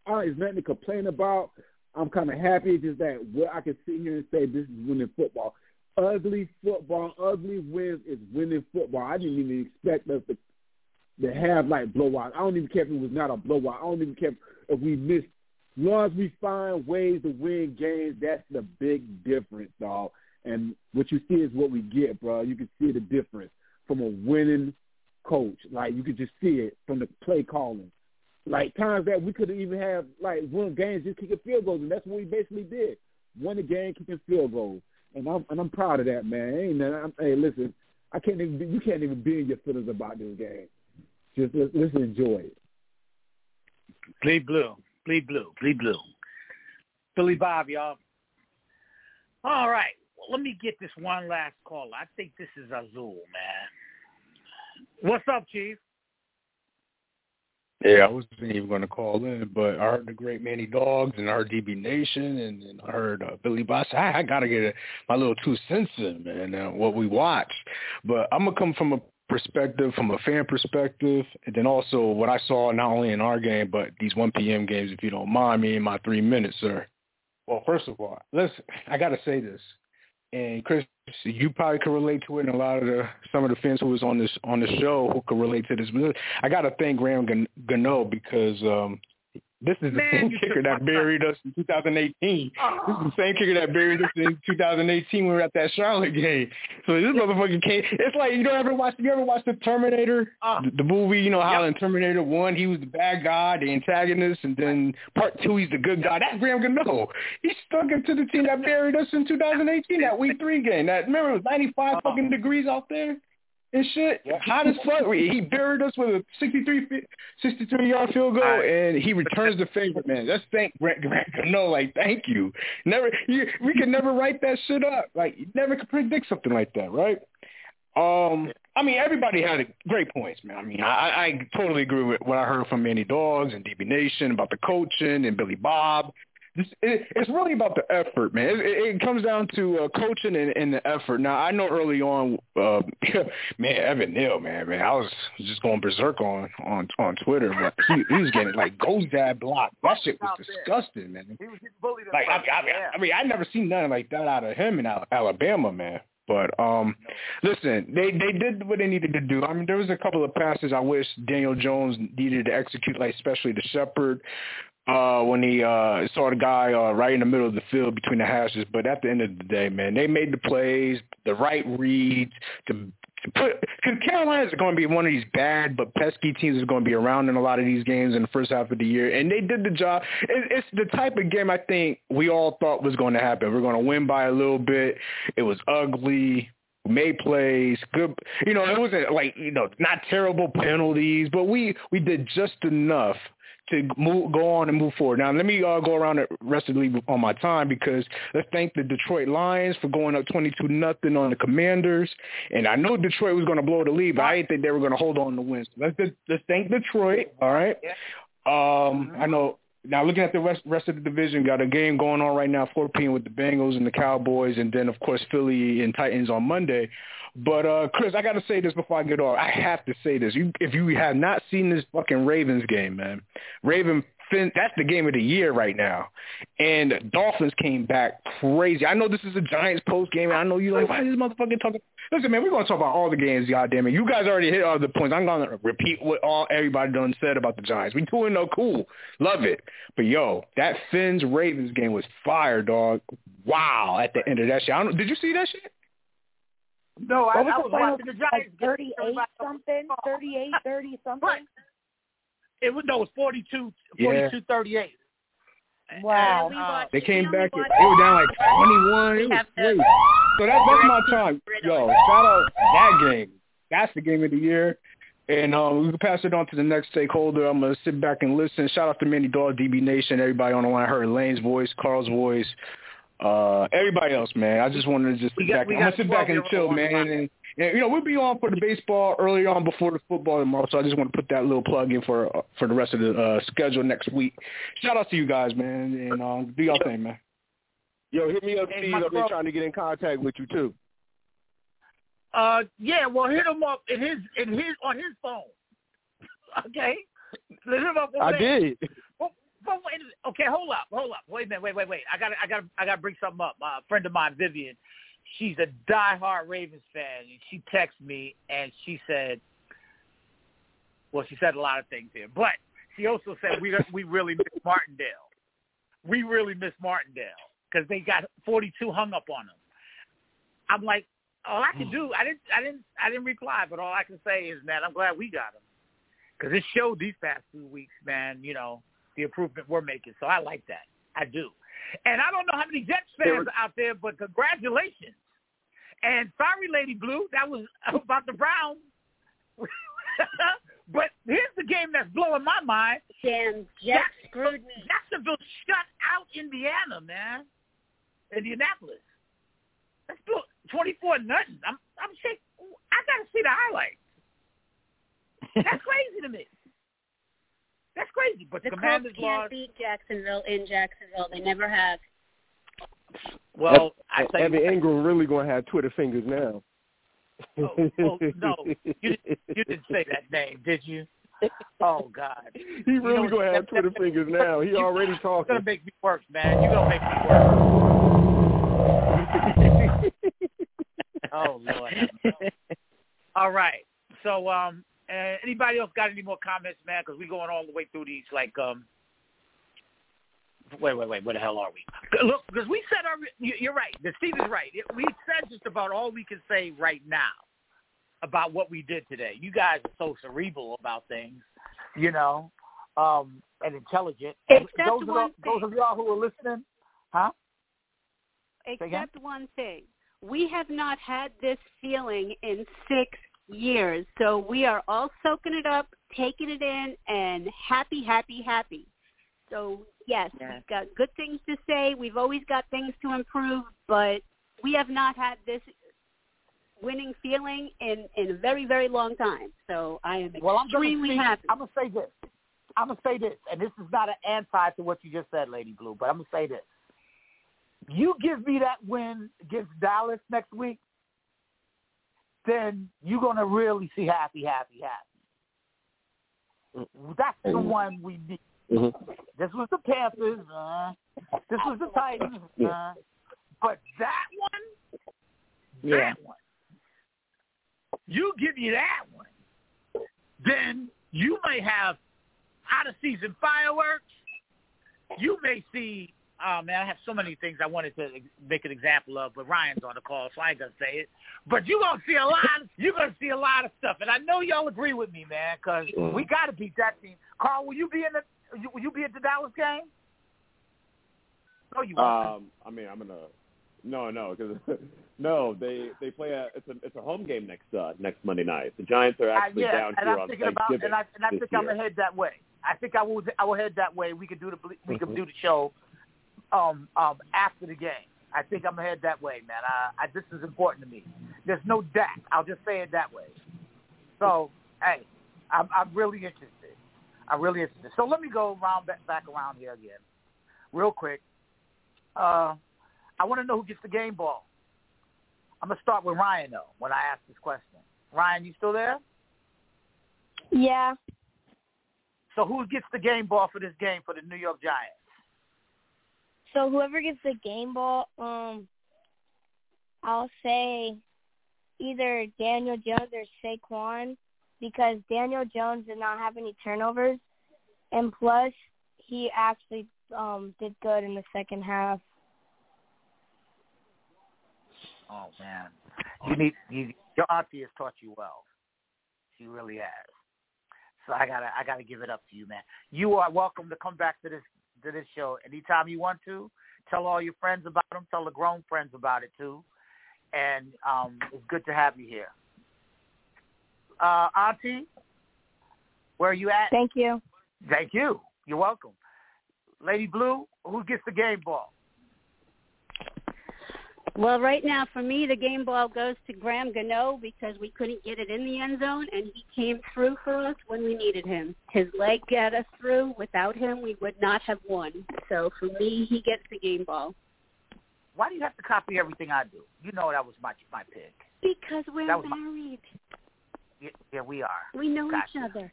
uh, there's nothing to complain about. I'm kind of happy. It's just that where I can sit here and say this is winning football. Ugly football, ugly wins is winning football. I didn't even expect us to to have like blowouts. I don't even care if it was not a blowout. I don't even care if we missed. As we find ways to win games, that's the big difference, dog. And what you see is what we get, bro. You can see the difference from a winning coach. Like you could just see it from the play calling. Like times that we could even have like won games just kicking field goals, and that's what we basically did. Won the game kicking field goals, and I'm and I'm proud of that, man. Ain't that? I'm, hey, listen, I can't even be, you can't even be in your feelings about this game. Just let's, let's enjoy it. Bleed blue, bleed blue, bleed blue. Billy Bob, y'all. All right, well, let me get this one last call. I think this is Azul, man. What's up, Chief? Yeah, I wasn't even going to call in, but I heard the great Manny Dogs and DB Nation and, and I heard uh, Billy Boss. I, I got to get a, my little two cents in, man, uh, what we watched. But I'm to come from a perspective, from a fan perspective, and then also what I saw not only in our game, but these 1 p.m. games, if you don't mind me in my three minutes, sir. Well, first of all, listen, I got to say this and Chris, you probably could relate to it, and a lot of the some of the fans who was on this on the show who could relate to this. I got to thank Graham Gano because um, this is the Man, same kicker that buried us in 2018. This is the same kicker that buried us in 2018 when we were at that Charlotte game. So this motherfucker came. It's like you don't ever watch. You ever watch the Terminator, Uh, the, the movie? You know how yep. in Terminator One he was the bad guy, the antagonist, and then Part Two he's the good guy. That's Graham Gano. He stuck into the team that buried us in 2018. That Week Three game. That remember it was 95 Uh-huh. fucking degrees out there and shit. Hot as fuck. He buried us with a 63, 63 yard field goal, and he returns the favor, man. Let's thank Grant Grant Gano. Like, thank you. Never, you, we can never write that shit up. Like, you never could predict something like that, right? Um, I mean, everybody had great points, man. I mean, I, I totally agree with what I heard from Manny Dogs and DB Nation about the coaching and Billy Bob. It, it's really about the effort, man. It, it, it comes down to uh, coaching and, and the effort. Now, I know early on, uh, man, Evan Neal, man, man, I was just going berserk on on on Twitter, but he, he was getting like goes dad block. That shit was disgusting, man. He was bullied. Like I, I, mean, I mean, I never seen nothing like that out of him in Alabama, man. But um listen, they they did what they needed to do. I mean, there was a couple of passes I wish Daniel Jones needed to execute, like especially the Shepard uh when he uh saw the guy uh right in the middle of the field between the hashes. But at the end of the day, man, they made the plays, the right reads to put because Carolina is going to be one of these bad but pesky teams is going to be around in a lot of these games in the first half of the year, and they did the job. It, it's the type of game I think we all thought was going to happen. We're going to win by a little bit. It was ugly. Made plays, good. You know, it wasn't like you know not terrible penalties, but we we did just enough to move, go on and move forward. Now, let me uh, go around the rest of the league on my time because let's thank the Detroit Lions for going up 22 nothing on the Commanders. And I know Detroit was going to blow the lead, but I didn't think they were going to hold on to win. So let's let's thank Detroit. All right. Um, I know. Now looking at the rest, rest of the division, got a game going on right now, 4 p.m. with the Bengals and the Cowboys, and then of course Philly and Titans on Monday. But uh Chris, I got to say this before I get off. I have to say this. You, if you have not seen this fucking Ravens game, man, Raven Finn, that's the game of the year right now. And Dolphins came back crazy. I know this is a Giants post game, and I know you're like, why is this motherfucker talking? Listen, man, we're gonna talk about all the games, goddamn it. You guys already hit all the points. I'm gonna repeat what all everybody done said about the Giants. We doing no cool, love it. But yo, that Finns Ravens game was fire, dog. Wow, at the end of that shit. I don't, did you see that shit? No, I, what was I the was final watching the score, Giants. like 38 something, 38, 30 something. Right. It was no, it was 42, Yeah. 42 38. Wow. Uh, They came back. They were down like 21. It was crazy. So that, that's my time. Yo, shout out that game. That's the game of the year. And um, we can pass it on to the next stakeholder. I'm gonna sit back and listen. Shout out to Manny Dog, DB Nation, everybody on the line. I heard Lane's voice, Carl's voice, uh, everybody else, man. I just wanted to just sit got- back. I'm gonna sit back and chill, man. And, and you know we'll be on for the baseball early on before the football tomorrow. So I just want to put that little plug in for uh, for the rest of the uh, schedule next week. Shout out to you guys, man, and um, do y'all thing, man. Yo, hit me up, Hey, Steve. I've been trying to get in contact with you too. Uh, yeah, well, hit him up in his in his on his phone. Okay, hit him up. I on there. did. Well, well, wait, okay, hold up, hold up. Wait a minute, wait, wait, wait. I got, I got, I got to bring something up. Uh, a friend of mine, Vivian, she's a diehard Ravens fan, and she texted me and she said, well, she said a lot of things here, but she also said we we really miss Martindale. We really miss Martindale because they got 42 hung up on them. I'm like, all I can hmm. do, I didn't, I didn't, I didn't reply, but all I can say is, man, I'm glad we got him because it showed these past two weeks, man. You know the improvement we're making, so I like that. I do, and I don't know how many Jets fans are out there, but congratulations. And sorry, Lady Blue, that was about the Browns. but here's the game that's blowing my mind. Damn, Jets screwed me. Jacksonville shut out Indiana, man. Indianapolis. That's blow twenty-four nothing. I'm I'm sick. I gotta see the highlights. That's crazy to me. That's crazy. But The the Colts can't lost. beat Jacksonville in Jacksonville. They never have. Well, I tell you Evan Engram really gonna have Twitter fingers now. Oh, oh, no, you didn't, you didn't say that name, did you? Oh God, he You really know, gonna have Twitter fingers now. He you- already You're talking. gonna make me work, man. You're gonna make me work. Oh Lord. all right. So, um, uh, anybody else got any more comments, man? Because we're going all the way through these. Like, um, wait, wait, wait. Where the hell are we? Look, because we said our. you- You're right. The Steve is right. We said just about all we can say right now about what we did today. You guys are so cerebral about things, you know, um, and intelligent. Except those, of, one those of y'all who are listening, huh? Except one thing. We have not had this feeling in six years. So we are all soaking it up, taking it in, and happy, happy, happy. So yes, Yeah. we've got good things to say. We've always got things to improve, but we have not had this winning feeling in in a very, very long time. So I am Well, I'm gonna extremely happy. I'm gonna say this. I'm gonna say this, and this is not an anti to what you just said, Lady Blue, but I'm gonna say this. You give me that win against Dallas next week, then you're gonna really see happy, happy, happy. That's the Mhm. one we need. Mm-hmm. This was the Panthers. Uh, this was the Titans. Uh, but that one, Yeah. that one, you give me that one, then you may have out of season fireworks. You may see. Oh man, I have so many things I wanted to make an example of, but Ryan's on the call, so I ain't gonna say it. But you're gonna see a lot. You're gonna see a lot of stuff, and I know y'all agree with me, man, because Mhm. we got to beat that team. Carl, will you be in the? Will you be at the Dallas game? No, you won't. Um, I mean, I'm gonna. No, no, because no, they they play a it's a it's a home game next uh, next Monday night. The Giants are actually Uh, yeah, down and here I'm on thinking about, Thanksgiving and I, and I think I'm gonna head that way. I think I will. I will head that way. We could do the we Mm-hmm. could do the show, um, um, after the game. I think I'm head that way, man. I, I this is important to me. There's no Dak. I'll just say it that way. So, hey, I'm, I'm really interested. I'm really interested. So let me go around back, back around here again, real quick. Uh, I want to know who gets the game ball. I'm gonna start with Ryan though. When I ask this question, Ryan, you still there? Yeah. So who gets the game ball for this game for the New York Giants? So whoever gets the game ball, um, I'll say either Daniel Jones or Saquon because Daniel Jones did not have any turnovers, and plus he actually um did good in the second half. Oh man, you need you, your auntie has taught you well. She really has. So I gotta I gotta give it up to you, man. You are welcome to come back to this to this show anytime you want to. Tell all your friends about them. Tell the grown friends about it too. And um, it's good to have you here. Uh, auntie, where are you at? Thank you. Thank you. You're welcome. Lady Blue, who gets the game ball? Well, right now for me, the game ball goes to Graham Gano because we couldn't get it in the end zone, and he came through for us when we needed him. His leg got us through. Without him, we would not have won. So for me, he gets the game ball Why do you have to copy everything I do? You know that was my my pick. because we're was my- married. Yeah, yeah we are. We know Gotcha. each other.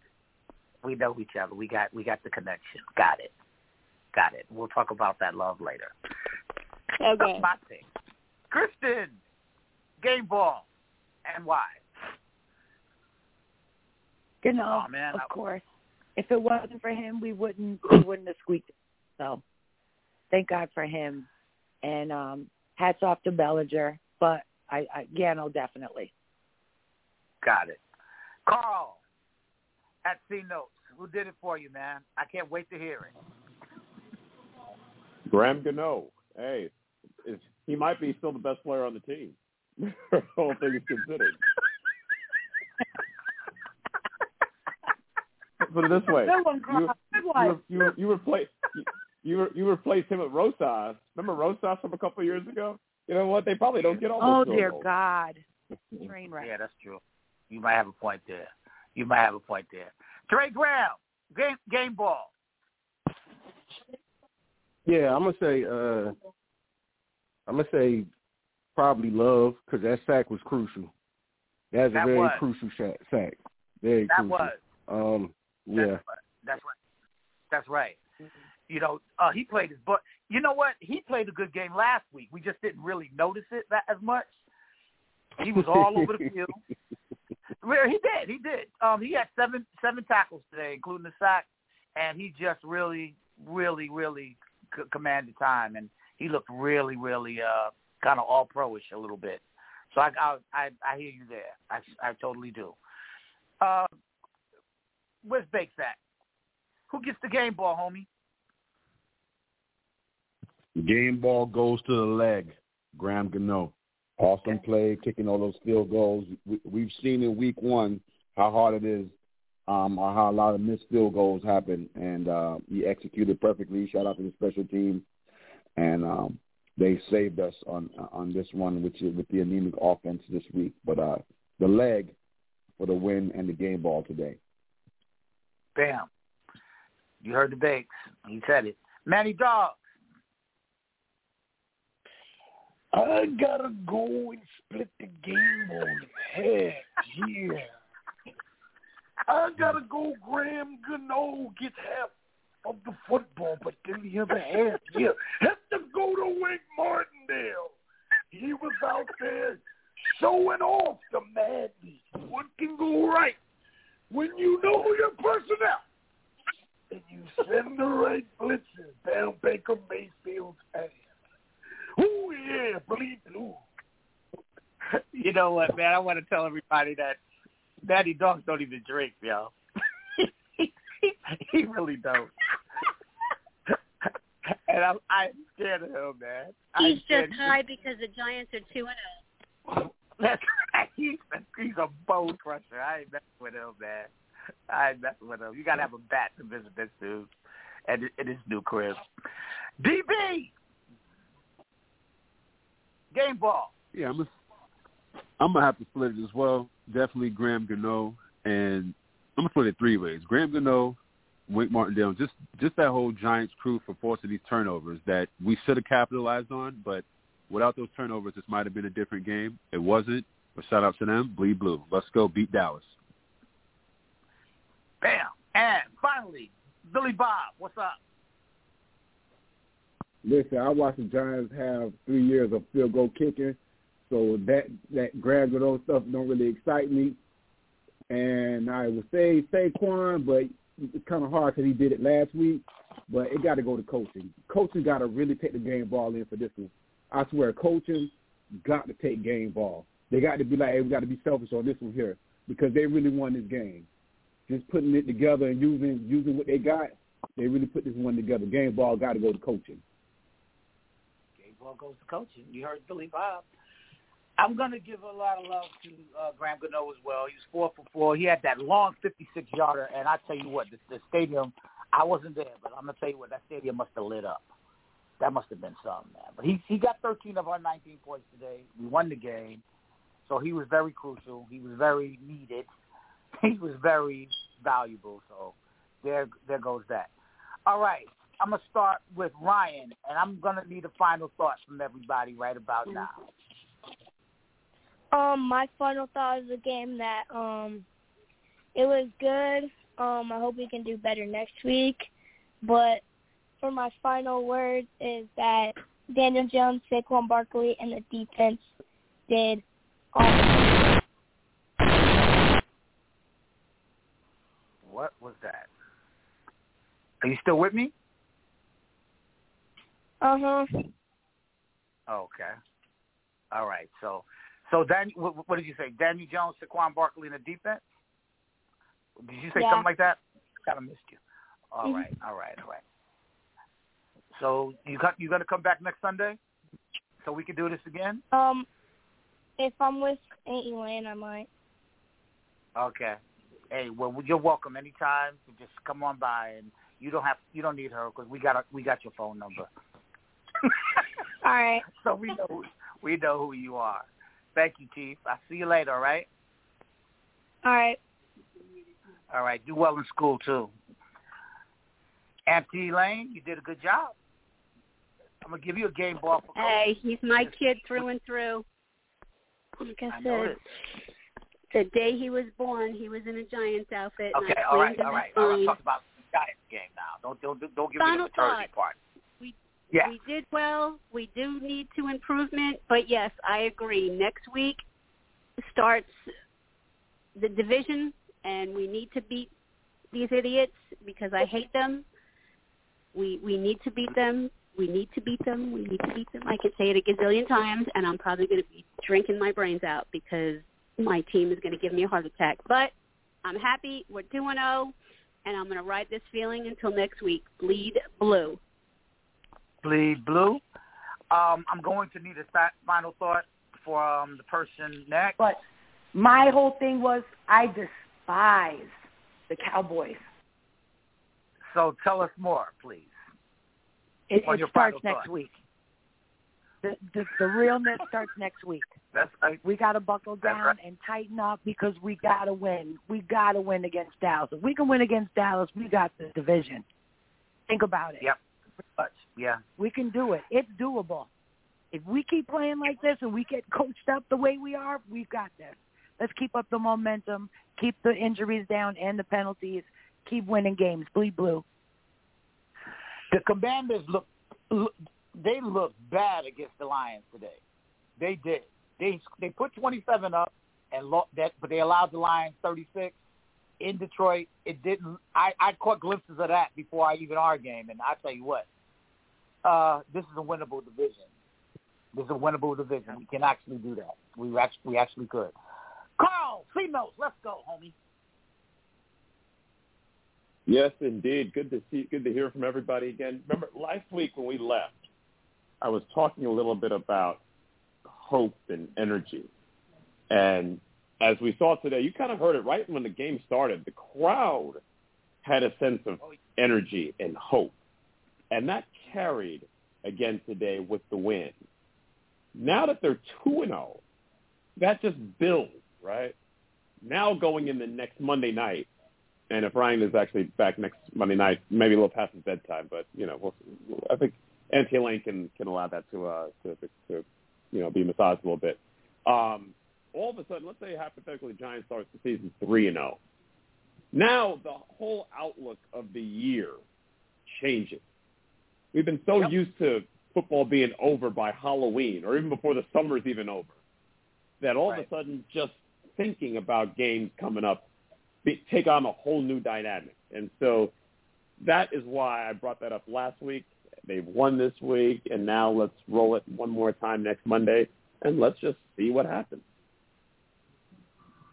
We know each other. We got we got the connection. Got it. Got it. We'll talk about that love later. Okay. my pick. Kristen, game ball, and why? You know, Oh, man, of I- course. If it wasn't for him, we wouldn't we wouldn't have squeaked. So, thank God for him, and um hats off to Bellinger. But I, I Gano definitely. Got it. Carl, at C Notes, who did it for you, man? I can't wait to hear it. Graham Gano. Hey, is, he might be still the best player on the team. All things considered. Put it this way: Good one, you Good you one. you you replace you you, you replaced him with Rosas. Remember Rosas from a couple of years ago? You know what? They probably don't get all Oh those dear goals. God, train wreck. Yeah, that's true. You might have a point there. You might have a point there. Trey Graham, game game ball. Yeah, I'm gonna say uh I'm gonna say probably love because that sack was crucial. That's That a very was. crucial sack. sack. Very That crucial. was. Um, That's yeah. right. That's right. That's right. You know, uh, he played his but you know what? He played a good game last week. We just didn't really notice it that as much. He was all over the field. Well, he did. He did. Um, he had seven seven tackles today, including the sack, and he just really, really, really c- commanded time, and he looked really, really uh, kind of all pro-ish a little bit. So I, I, I, I hear you there. I, I totally do. Uh, where's Bakes at? Who gets the game ball, homie? Game ball goes to the leg. Graham Gano. Awesome play, kicking all those field goals. We, we've seen in week one how hard it is, um, or how a lot of missed field goals happen, and uh, he executed perfectly. Shout out to the special team, and um, they saved us on on this one, which is with the anemic offense this week. But uh, the leg for the win and the game ball today. Bam. You heard the bakes. He said it. Manny Dog. I gotta go and split the game on half. Yeah. I gotta go. Graham Gano gets half of the football, but then the other half, yeah, have to go to Wink Martindale. He was out there showing off the madness. What can go right when you know your personnel and you send the right blitzes down Baker Mayfield's ass? Oh yeah, bleed blue. You know what, man? I want to tell everybody that Daddy Dogs don't even drink, yo. he really don't. And I'm I'm scared of him, man. He's scared just high because the Giants are two and zero. Oh. That's right. He's he's a bone crusher. I ain't messing with him, man. I ain't messing with him. You gotta have a bat to visit this dude and in his new crib. DB, game ball. Yeah, I'm. A, I'm gonna have to split it as well. Definitely Graham Gano, and I'm gonna split it three ways. Graham Gano, Wink Martindale, just just that whole Giants crew for forcing these turnovers that we should have capitalized on, but without those turnovers, this might have been a different game. It wasn't. But shout out to them. Bleed blue. Let's go beat Dallas. Bam. And finally, Billy Bob, what's up? Listen, I watched the Giants have three years of field goal kicking, so that that Graham Gano stuff don't really excite me. And I would say Saquon, but it's kind of hard because he did it last week. But it got to go to coaching. Coaching got to really take the game ball in for this one. I swear, coaching got to take game ball. They got to be like, hey, we got to be selfish on this one here because they really won this game. Just putting it together and using using what they got, they really put this one together. Game ball got to go to coaching. Game ball goes to coaching. You heard Billy Bob. I'm gonna give a lot of love to uh, Graham Gano as well. He was four for four. He had that long 56 yarder, and I tell you what, the, the stadium. I wasn't there, but I'm gonna tell you what, that stadium must have lit up. That must have been something, man. But he he got 13 of our 19 points today. We won the game, so he was very crucial. He was very needed. He was very valuable. So there there goes that. All right, I'm gonna start with Ryan, and I'm gonna need a final thought from everybody right about now. Um, my final thought is a game that um, it was good. Um, I hope we can do better next week. But for my final word is that Daniel Jones, Saquon Barkley, and the defense did awesome. What was that? Are you still with me? Uh huh. Okay. All right. So, so Dan, what, what did you say? Daniel Jones, Saquon Barkley in the defense. Did you say Yeah. something like that? Kind of missed you. All Mhm. right. All right. All right. So you got you gonna come back next Sunday, so we can do this again? Um, if I'm with Aunt Elaine, I might. Okay. Hey, well, you're welcome anytime. Just come on by, and you don't have you don't need her because we got a, we got your phone number. All right. so we know we know who you are. Thank you, Chief. I'll see you later. All right. All right. All right. Do well in school too. Auntie Elaine, you did a good job. I'm gonna give you a game ball for Hey, he's my kid through and through. Like I I said, the day he was born, he was in a Giants outfit. Okay, I all right, cleaned him all right. up All right. fine. Talk about the Giants game now. Don't don't don't give me Final the maternity thought. part. Yeah. we did well. We do need to improvement, but yes, I agree. Next week starts the division, and we need to beat these idiots because I hate them. We we need to beat them. We need to beat them. We need to beat them. I can say it a gazillion times, and I'm probably going to be drinking my brains out because my team is going to give me a heart attack. But I'm happy. We're 2 and 0, and I'm going to ride this feeling until next week. Bleed blue. Bleed blue. Um, I'm going to need a final thought for um, the person next. But my whole thing was I despise the Cowboys. So tell us more, please. It, it starts next thought. week. The, the the realness starts next week. That's right. We got to buckle down right. and tighten up because we got to win. We got to win against Dallas. If we can win against Dallas, we got the division. Think about it. Yep. But yeah, we can do it. It's doable. If we keep playing like this and we get coached up the way we are, we've got this. Let's keep up the momentum, keep the injuries down and the penalties, keep winning games. Bleed blue. The Commanders look, look they looked bad against the Lions today. They did. They they put 27 up and lo- that, but they allowed the Lions 36 in Detroit. It didn't. I I caught glimpses of that before I even our game, and I tell you what, uh, this is a winnable division. This is a winnable division. We can actually do that. We actually we actually could. Carl, notes. Let's go, homie. Yes, indeed. Good to see. Good to hear from everybody again. Remember last week when we left, I was talking a little bit about hope and energy, and as we saw today, you kind of heard it right when the game started. The crowd had a sense of energy and hope, and that carried again today with the win. Now that they're two and zero, that just builds right. Now going in the next Monday night, and if Ryan is actually back next Monday night, maybe a little past his bedtime, but you know, we'll, I think NT can can allow that to uh to, to you know be massaged a little bit. Um, all of a sudden, let's say hypothetically, the Giants starts the season three and zero. Now the whole outlook of the year changes. We've been so Yep. used to football being over by Halloween, or even before the summer's even over, that all of a sudden just thinking about games coming up be, take on a whole new dynamic. And so that is why I brought that up last week. They've won this week, and now let's roll it one more time next Monday, and let's just see what happens.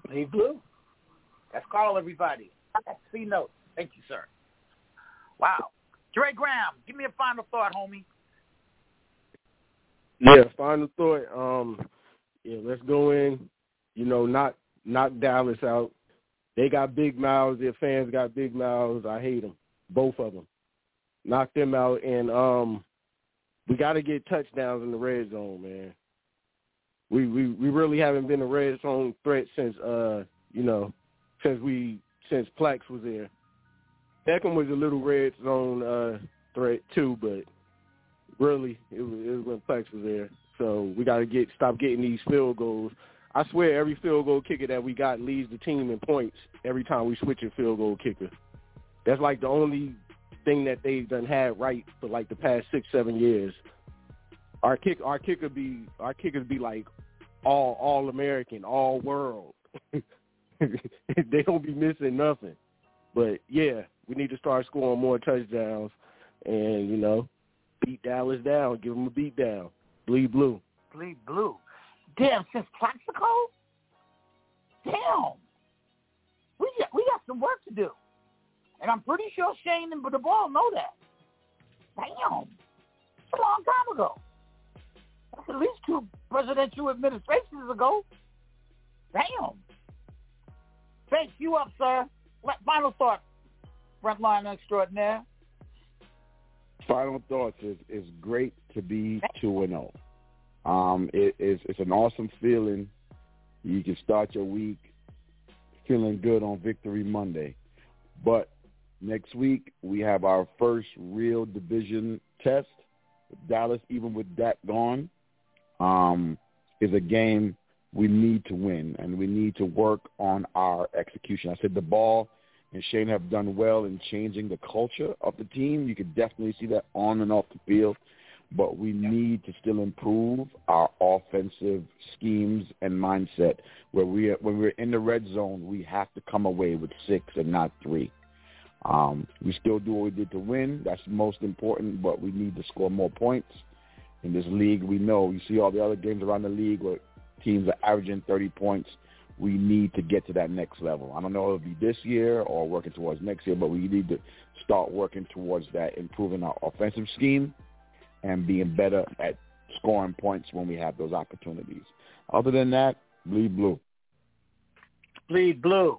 Bleed blue. That's Carl, everybody. That's C notes. Thank you, sir. Wow. Dre Graham, give me a final thought, homie. Yeah, final thought. Um, yeah, let's go in. You know, knock knock Dallas out. They got big mouths. Their fans got big mouths. I hate them, both of them. Knock them out, and um, we got to get touchdowns in the red zone, man. We we we really haven't been a red zone threat since uh you know since we since Plax was there. Beckham was a little red zone uh threat too, but really it was, it was when Plax was there. So we got to get stop getting these field goals. I swear every field goal kicker that we got leads the team in points every time we switch a field goal kicker. That's like the only thing that they've done had right for like the past six seven years. Our kick our kicker be our kickers be like all all American, all world. they don't be missing nothing. But yeah, we need to start scoring more touchdowns, and you know, beat Dallas down, give them a beat down, bleed blue. Bleed blue. Damn, since Plaxico? Damn. We got, we got some work to do. And I'm pretty sure Schoen and Daboll know that. Damn. It's a long time ago. That's at least two presidential administrations ago. Damn. Thank you up, sir. Final thought, frontline extraordinaire. Final thoughts is it's great to be two and zero. Um, it, it's it's an awesome feeling. You can start your week feeling good on Victory Monday, but next week we have our first real division test. Dallas, even with that gone, um, is a game we need to win, and we need to work on our execution. I said Daboll and Schoen have done well in changing the culture of the team. You can definitely see that on and off the field, but we need to still improve our offensive schemes and mindset. Where we are, when we're in the red zone, we have to come away with six and not three. Um, we still do what we did to win. That's most important, but we need to score more points. In this league, we know you see all the other games around the league where teams are averaging 30 points. We need to get to that next level. I don't know if it'll be this year or working towards next year, but we need to start working towards that, improving our offensive scheme and being better at scoring points when we have those opportunities. Other than that, bleed blue. Bleed blue.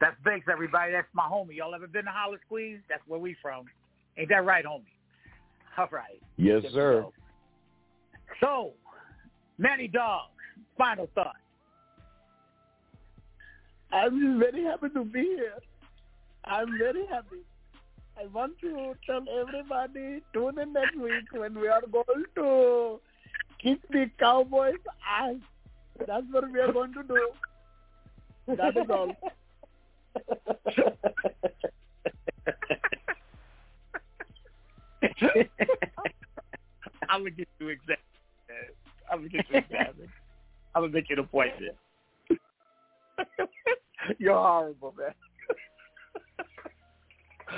That's Banks, everybody. That's my homie. Y'all ever been to Hollis Queens? That's where we from. Ain't that right, homie? All right. Yes, sir. So, Manny Dog, final thought. I'm very happy to be here. I'm very happy. I want to tell everybody tune in next week when we are going to kick the Cowboys' ass. That's what we are going to do. That is all. I'm gonna get you examined. I'm gonna get you examined. I'm gonna make you an appointment. You're horrible, man.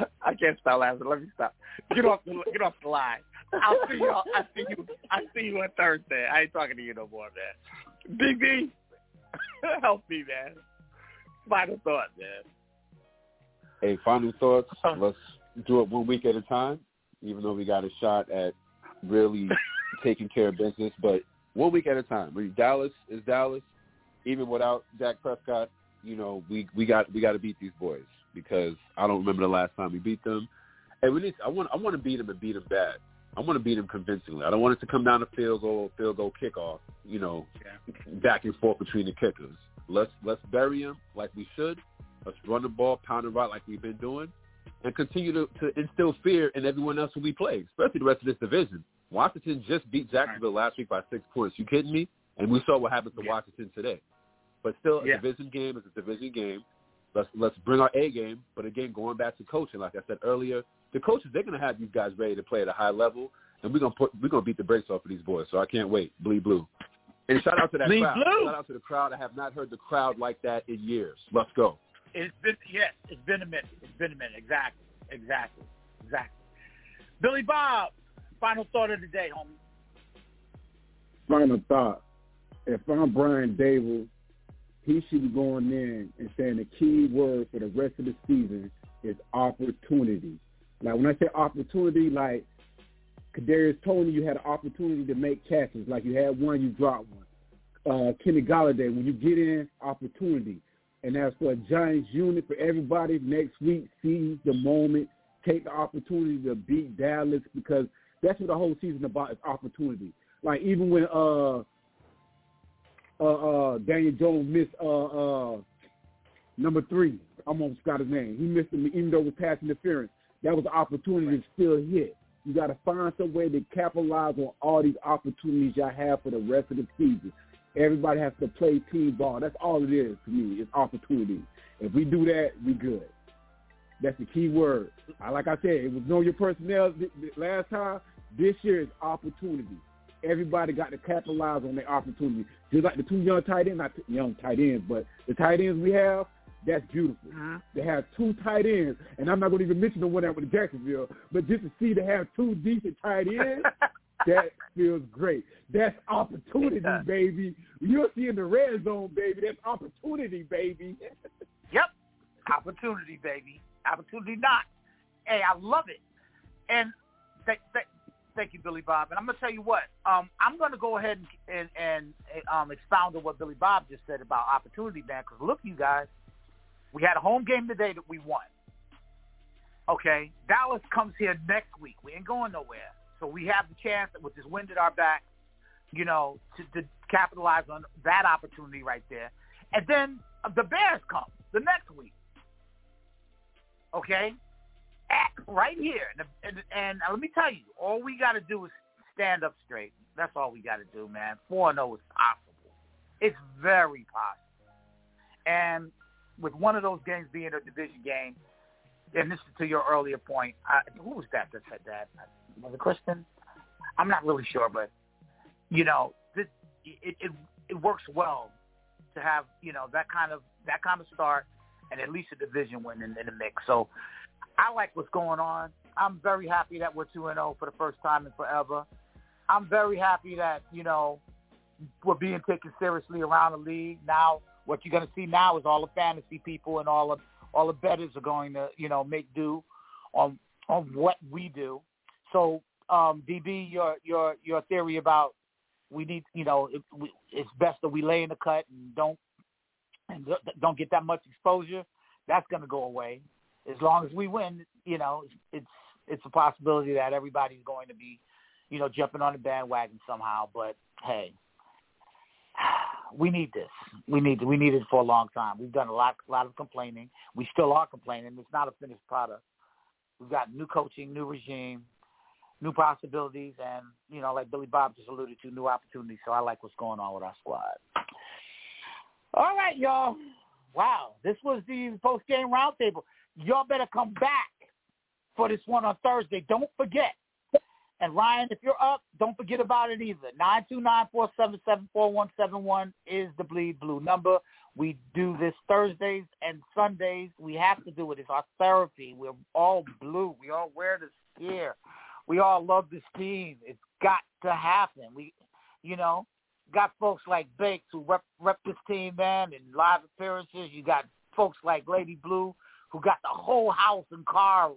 I can't stop laughing. Let me stop. Get off the get off the line. I'll see you. I see you. I see you on Thursday. I ain't talking to you no more, man. BB, help me, man. Final thought, man. Hey, final thoughts. Let's do it one week at a time, even though we got a shot at really taking care of business. But one week at a time. We Dallas is Dallas. Even without Dak Prescott, you know, we we got we got to beat these boys because I don't remember the last time we beat them. And we need. I want I want to beat them and beat them bad. I want to beat them convincingly. I don't want it to come down to field goal, field goal kickoff. You know, back and forth between the kickers. Let's let's bury them like we should. Let's run the ball, pound it right like we've been doing, and continue to, to instill fear in everyone else who we play, especially the rest of this division. Washington just beat Jacksonville last week by six points. You kidding me? And we saw what happened to Washington today. But still, a Yeah. division game is a division game. Let's let's bring our A game. But again, going back to coaching, like I said earlier, the coaches they're gonna have these guys ready to play at a high level, and we're gonna put we're gonna beat the brakes off of these boys. So I can't wait. Bleed blue. And shout out to that Bleed crowd. blue. Shout out to the crowd. I have not heard the crowd like that in years. Let's go. It's been yes, it's been a minute. It's been a minute. Exactly. Exactly. Exactly. Billy Bob, final thought of the day, homie. Final thought. If I'm Brian Daboll, he should be going in and saying the key word for the rest of the season is opportunity. Like when I say opportunity, like Kadarius Toney, you had an opportunity to make catches. Like you had one, you dropped one. Uh, Kenny Golladay, when you get in, opportunity. And as for a Giants unit, for everybody next week, seize the moment, take the opportunity to beat Dallas because that's what the whole season about is opportunity. Like even when uh uh uh Daniel Jones missed uh uh number three, I'm almost got his name. He missed him even though it was pass interference. That was an opportunity to still hit. You got to find some way to capitalize on all these opportunities y'all have for the rest of the season. Everybody has to play team ball. That's all it is to me. It's opportunity. If we do that, we good. That's the key word. Like I said, it was know your personnel last time. This year is opportunity. Everybody got to capitalize on their opportunity. Just like the two young tight ends, not t- young tight ends, but the tight ends we have, that's beautiful. Uh-huh. They have two tight ends, and I'm not going to even mention the one that with Jacksonville, but just to see to have two decent tight ends, that feels great. That's opportunity, baby. You'll see in the red zone, baby. That's opportunity, baby. Yep. Opportunity, baby. Opportunity not. Hey, I love it. And th- th- thank you, Billy Bob. And I'm gonna tell you what. Um, I'm gonna go ahead and and, and um, expound on what Billy Bob just said about opportunity, man. Because look, you guys, we had a home game today that we won. Okay, Dallas comes here next week. We ain't going nowhere. So we have the chance with this wind at our back, you know, to, to capitalize on that opportunity right there. And then the Bears come the next week. Okay, At, right here, and, and, let me tell you, all we got to do is stand up straight. That's all we got to do, man. Four zero oh is possible. It's very possible. And with one of those games being a division game, and this is to your earlier point, I, who was that that said that? Was it Kristen? I'm not really sure, but you know, this, it, it it works well to have you know that kind of that kind of start and at least a division win in, in the mix. So I like what's going on. I'm very happy that we're two and zero for the first time in forever. I'm very happy that you know we're being taken seriously around the league. Now, what you're going to see now is all the fantasy people and all of all the bettors are going to you know make do on on what we do. So, um, DB, your your your theory about we need you know it, we, it's best that we lay in the cut and don't and don't get that much exposure. That's going to go away as long as we win. You know, it's it's a possibility that everybody's going to be you know jumping on the bandwagon somehow. But hey, we need this. We need we need it for a long time. We've done a lot lot of complaining. We still are complaining. It's not a finished product. We've got new coaching, new regime, new possibilities, and you know, like Billy Bob just alluded to, new opportunities. So I like what's going on with our squad. All right, y'all. Wow, this was the post game roundtable. Y'all better come back for this one on Thursday. Don't forget. And Ryan, if you're up, don't forget about it either. Nine two nine four seven seven four one seven one is the bleed blue number. We do this Thursdays and Sundays. We have to do it. It's our therapy. We're all blue. We all wear this gear. We all love this team. It's got to happen. We, you know, got folks like Bakes who rep, rep this team, man, in live appearances. You got folks like Lady Blue who got the whole house and car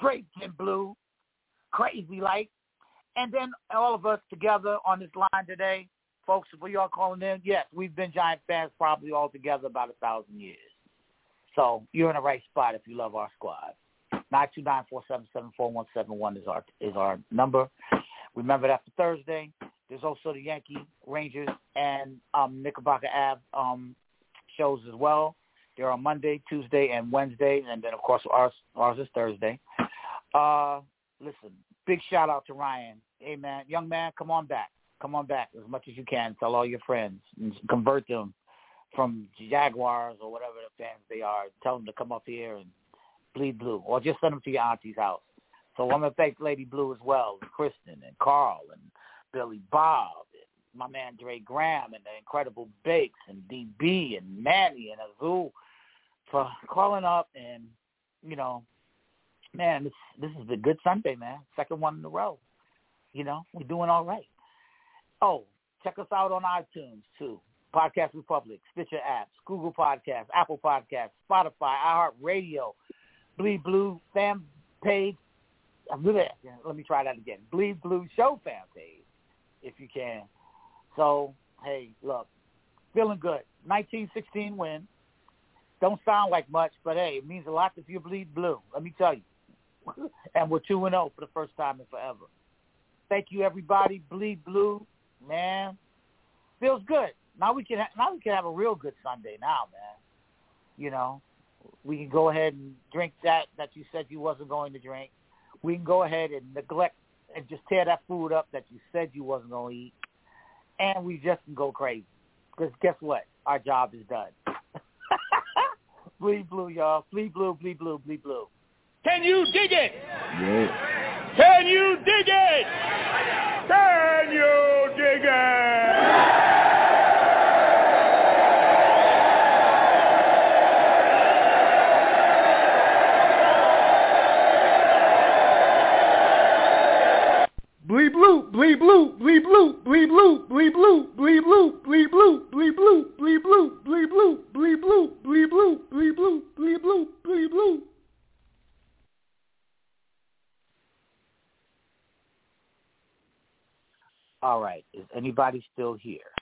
draped in blue, crazy like. And then all of us together on this line today, folks, for y'all calling in, yes, we've been Giant fans probably all together about a thousand years. So you're in the right spot if you love our squad. Nine two nine four seven seven four one seven one is our is our number. Remember that for Thursday. There's also the Yankee, Rangers, and um, Knickerbocker Ave um, shows as well. They're on Monday, Tuesday, and Wednesday, and then of course ours ours is Thursday. Uh, listen, big shout out to Ryan. Hey man, young man, come on back, come on back as much as you can. Tell all your friends and convert them from Jaguars or whatever the fans they are. Tell them to come up here and bleed blue, or just send them to your auntie's house. So I'm gonna thank Lady Blue as well, and Kristen and Carl and Billy Bob and my man Dre Graham and the incredible Bakes and DB and Manny and Azul for calling up and you know, man, this this is a good Sunday, man. Second one in a row. You know, we're doing all right. Oh, check us out on iTunes too. Podcast Republic, Stitcher apps, Google Podcasts, Apple Podcasts, Spotify, iHeartRadio, Bleed Blue fan page. Let me try that again. Bleed Blue Show fan page, if you can. So, hey, look, feeling good. 1916 win. Don't sound like much, but hey, it means a lot if you bleed blue. Let me tell you. and we're two and zero for the first time in forever. Thank you, everybody. Bleed blue, man. Feels good. Now we can ha- now we can have a real good Sunday now, man. You know, we can go ahead and drink that that you said you wasn't going to drink. We can go ahead and neglect and just tear that food up that you said you wasn't going to eat, and we just can go crazy. Because guess what? Our job is done. Bleed blue, y'all. Bleed blue, bleed blue, bleed blue. Can you dig it? Yeah. Can you dig it? Can you dig it? Bleed blue, bleed blue, bleed blue, bleed blue, bleed blue, bleed blue, bleed blue, bleed blue, bleed blue, bleed blue, bleed blue, bleed blue, bleed blue, bleed blue, bleed blue. All right. Is anybody still here?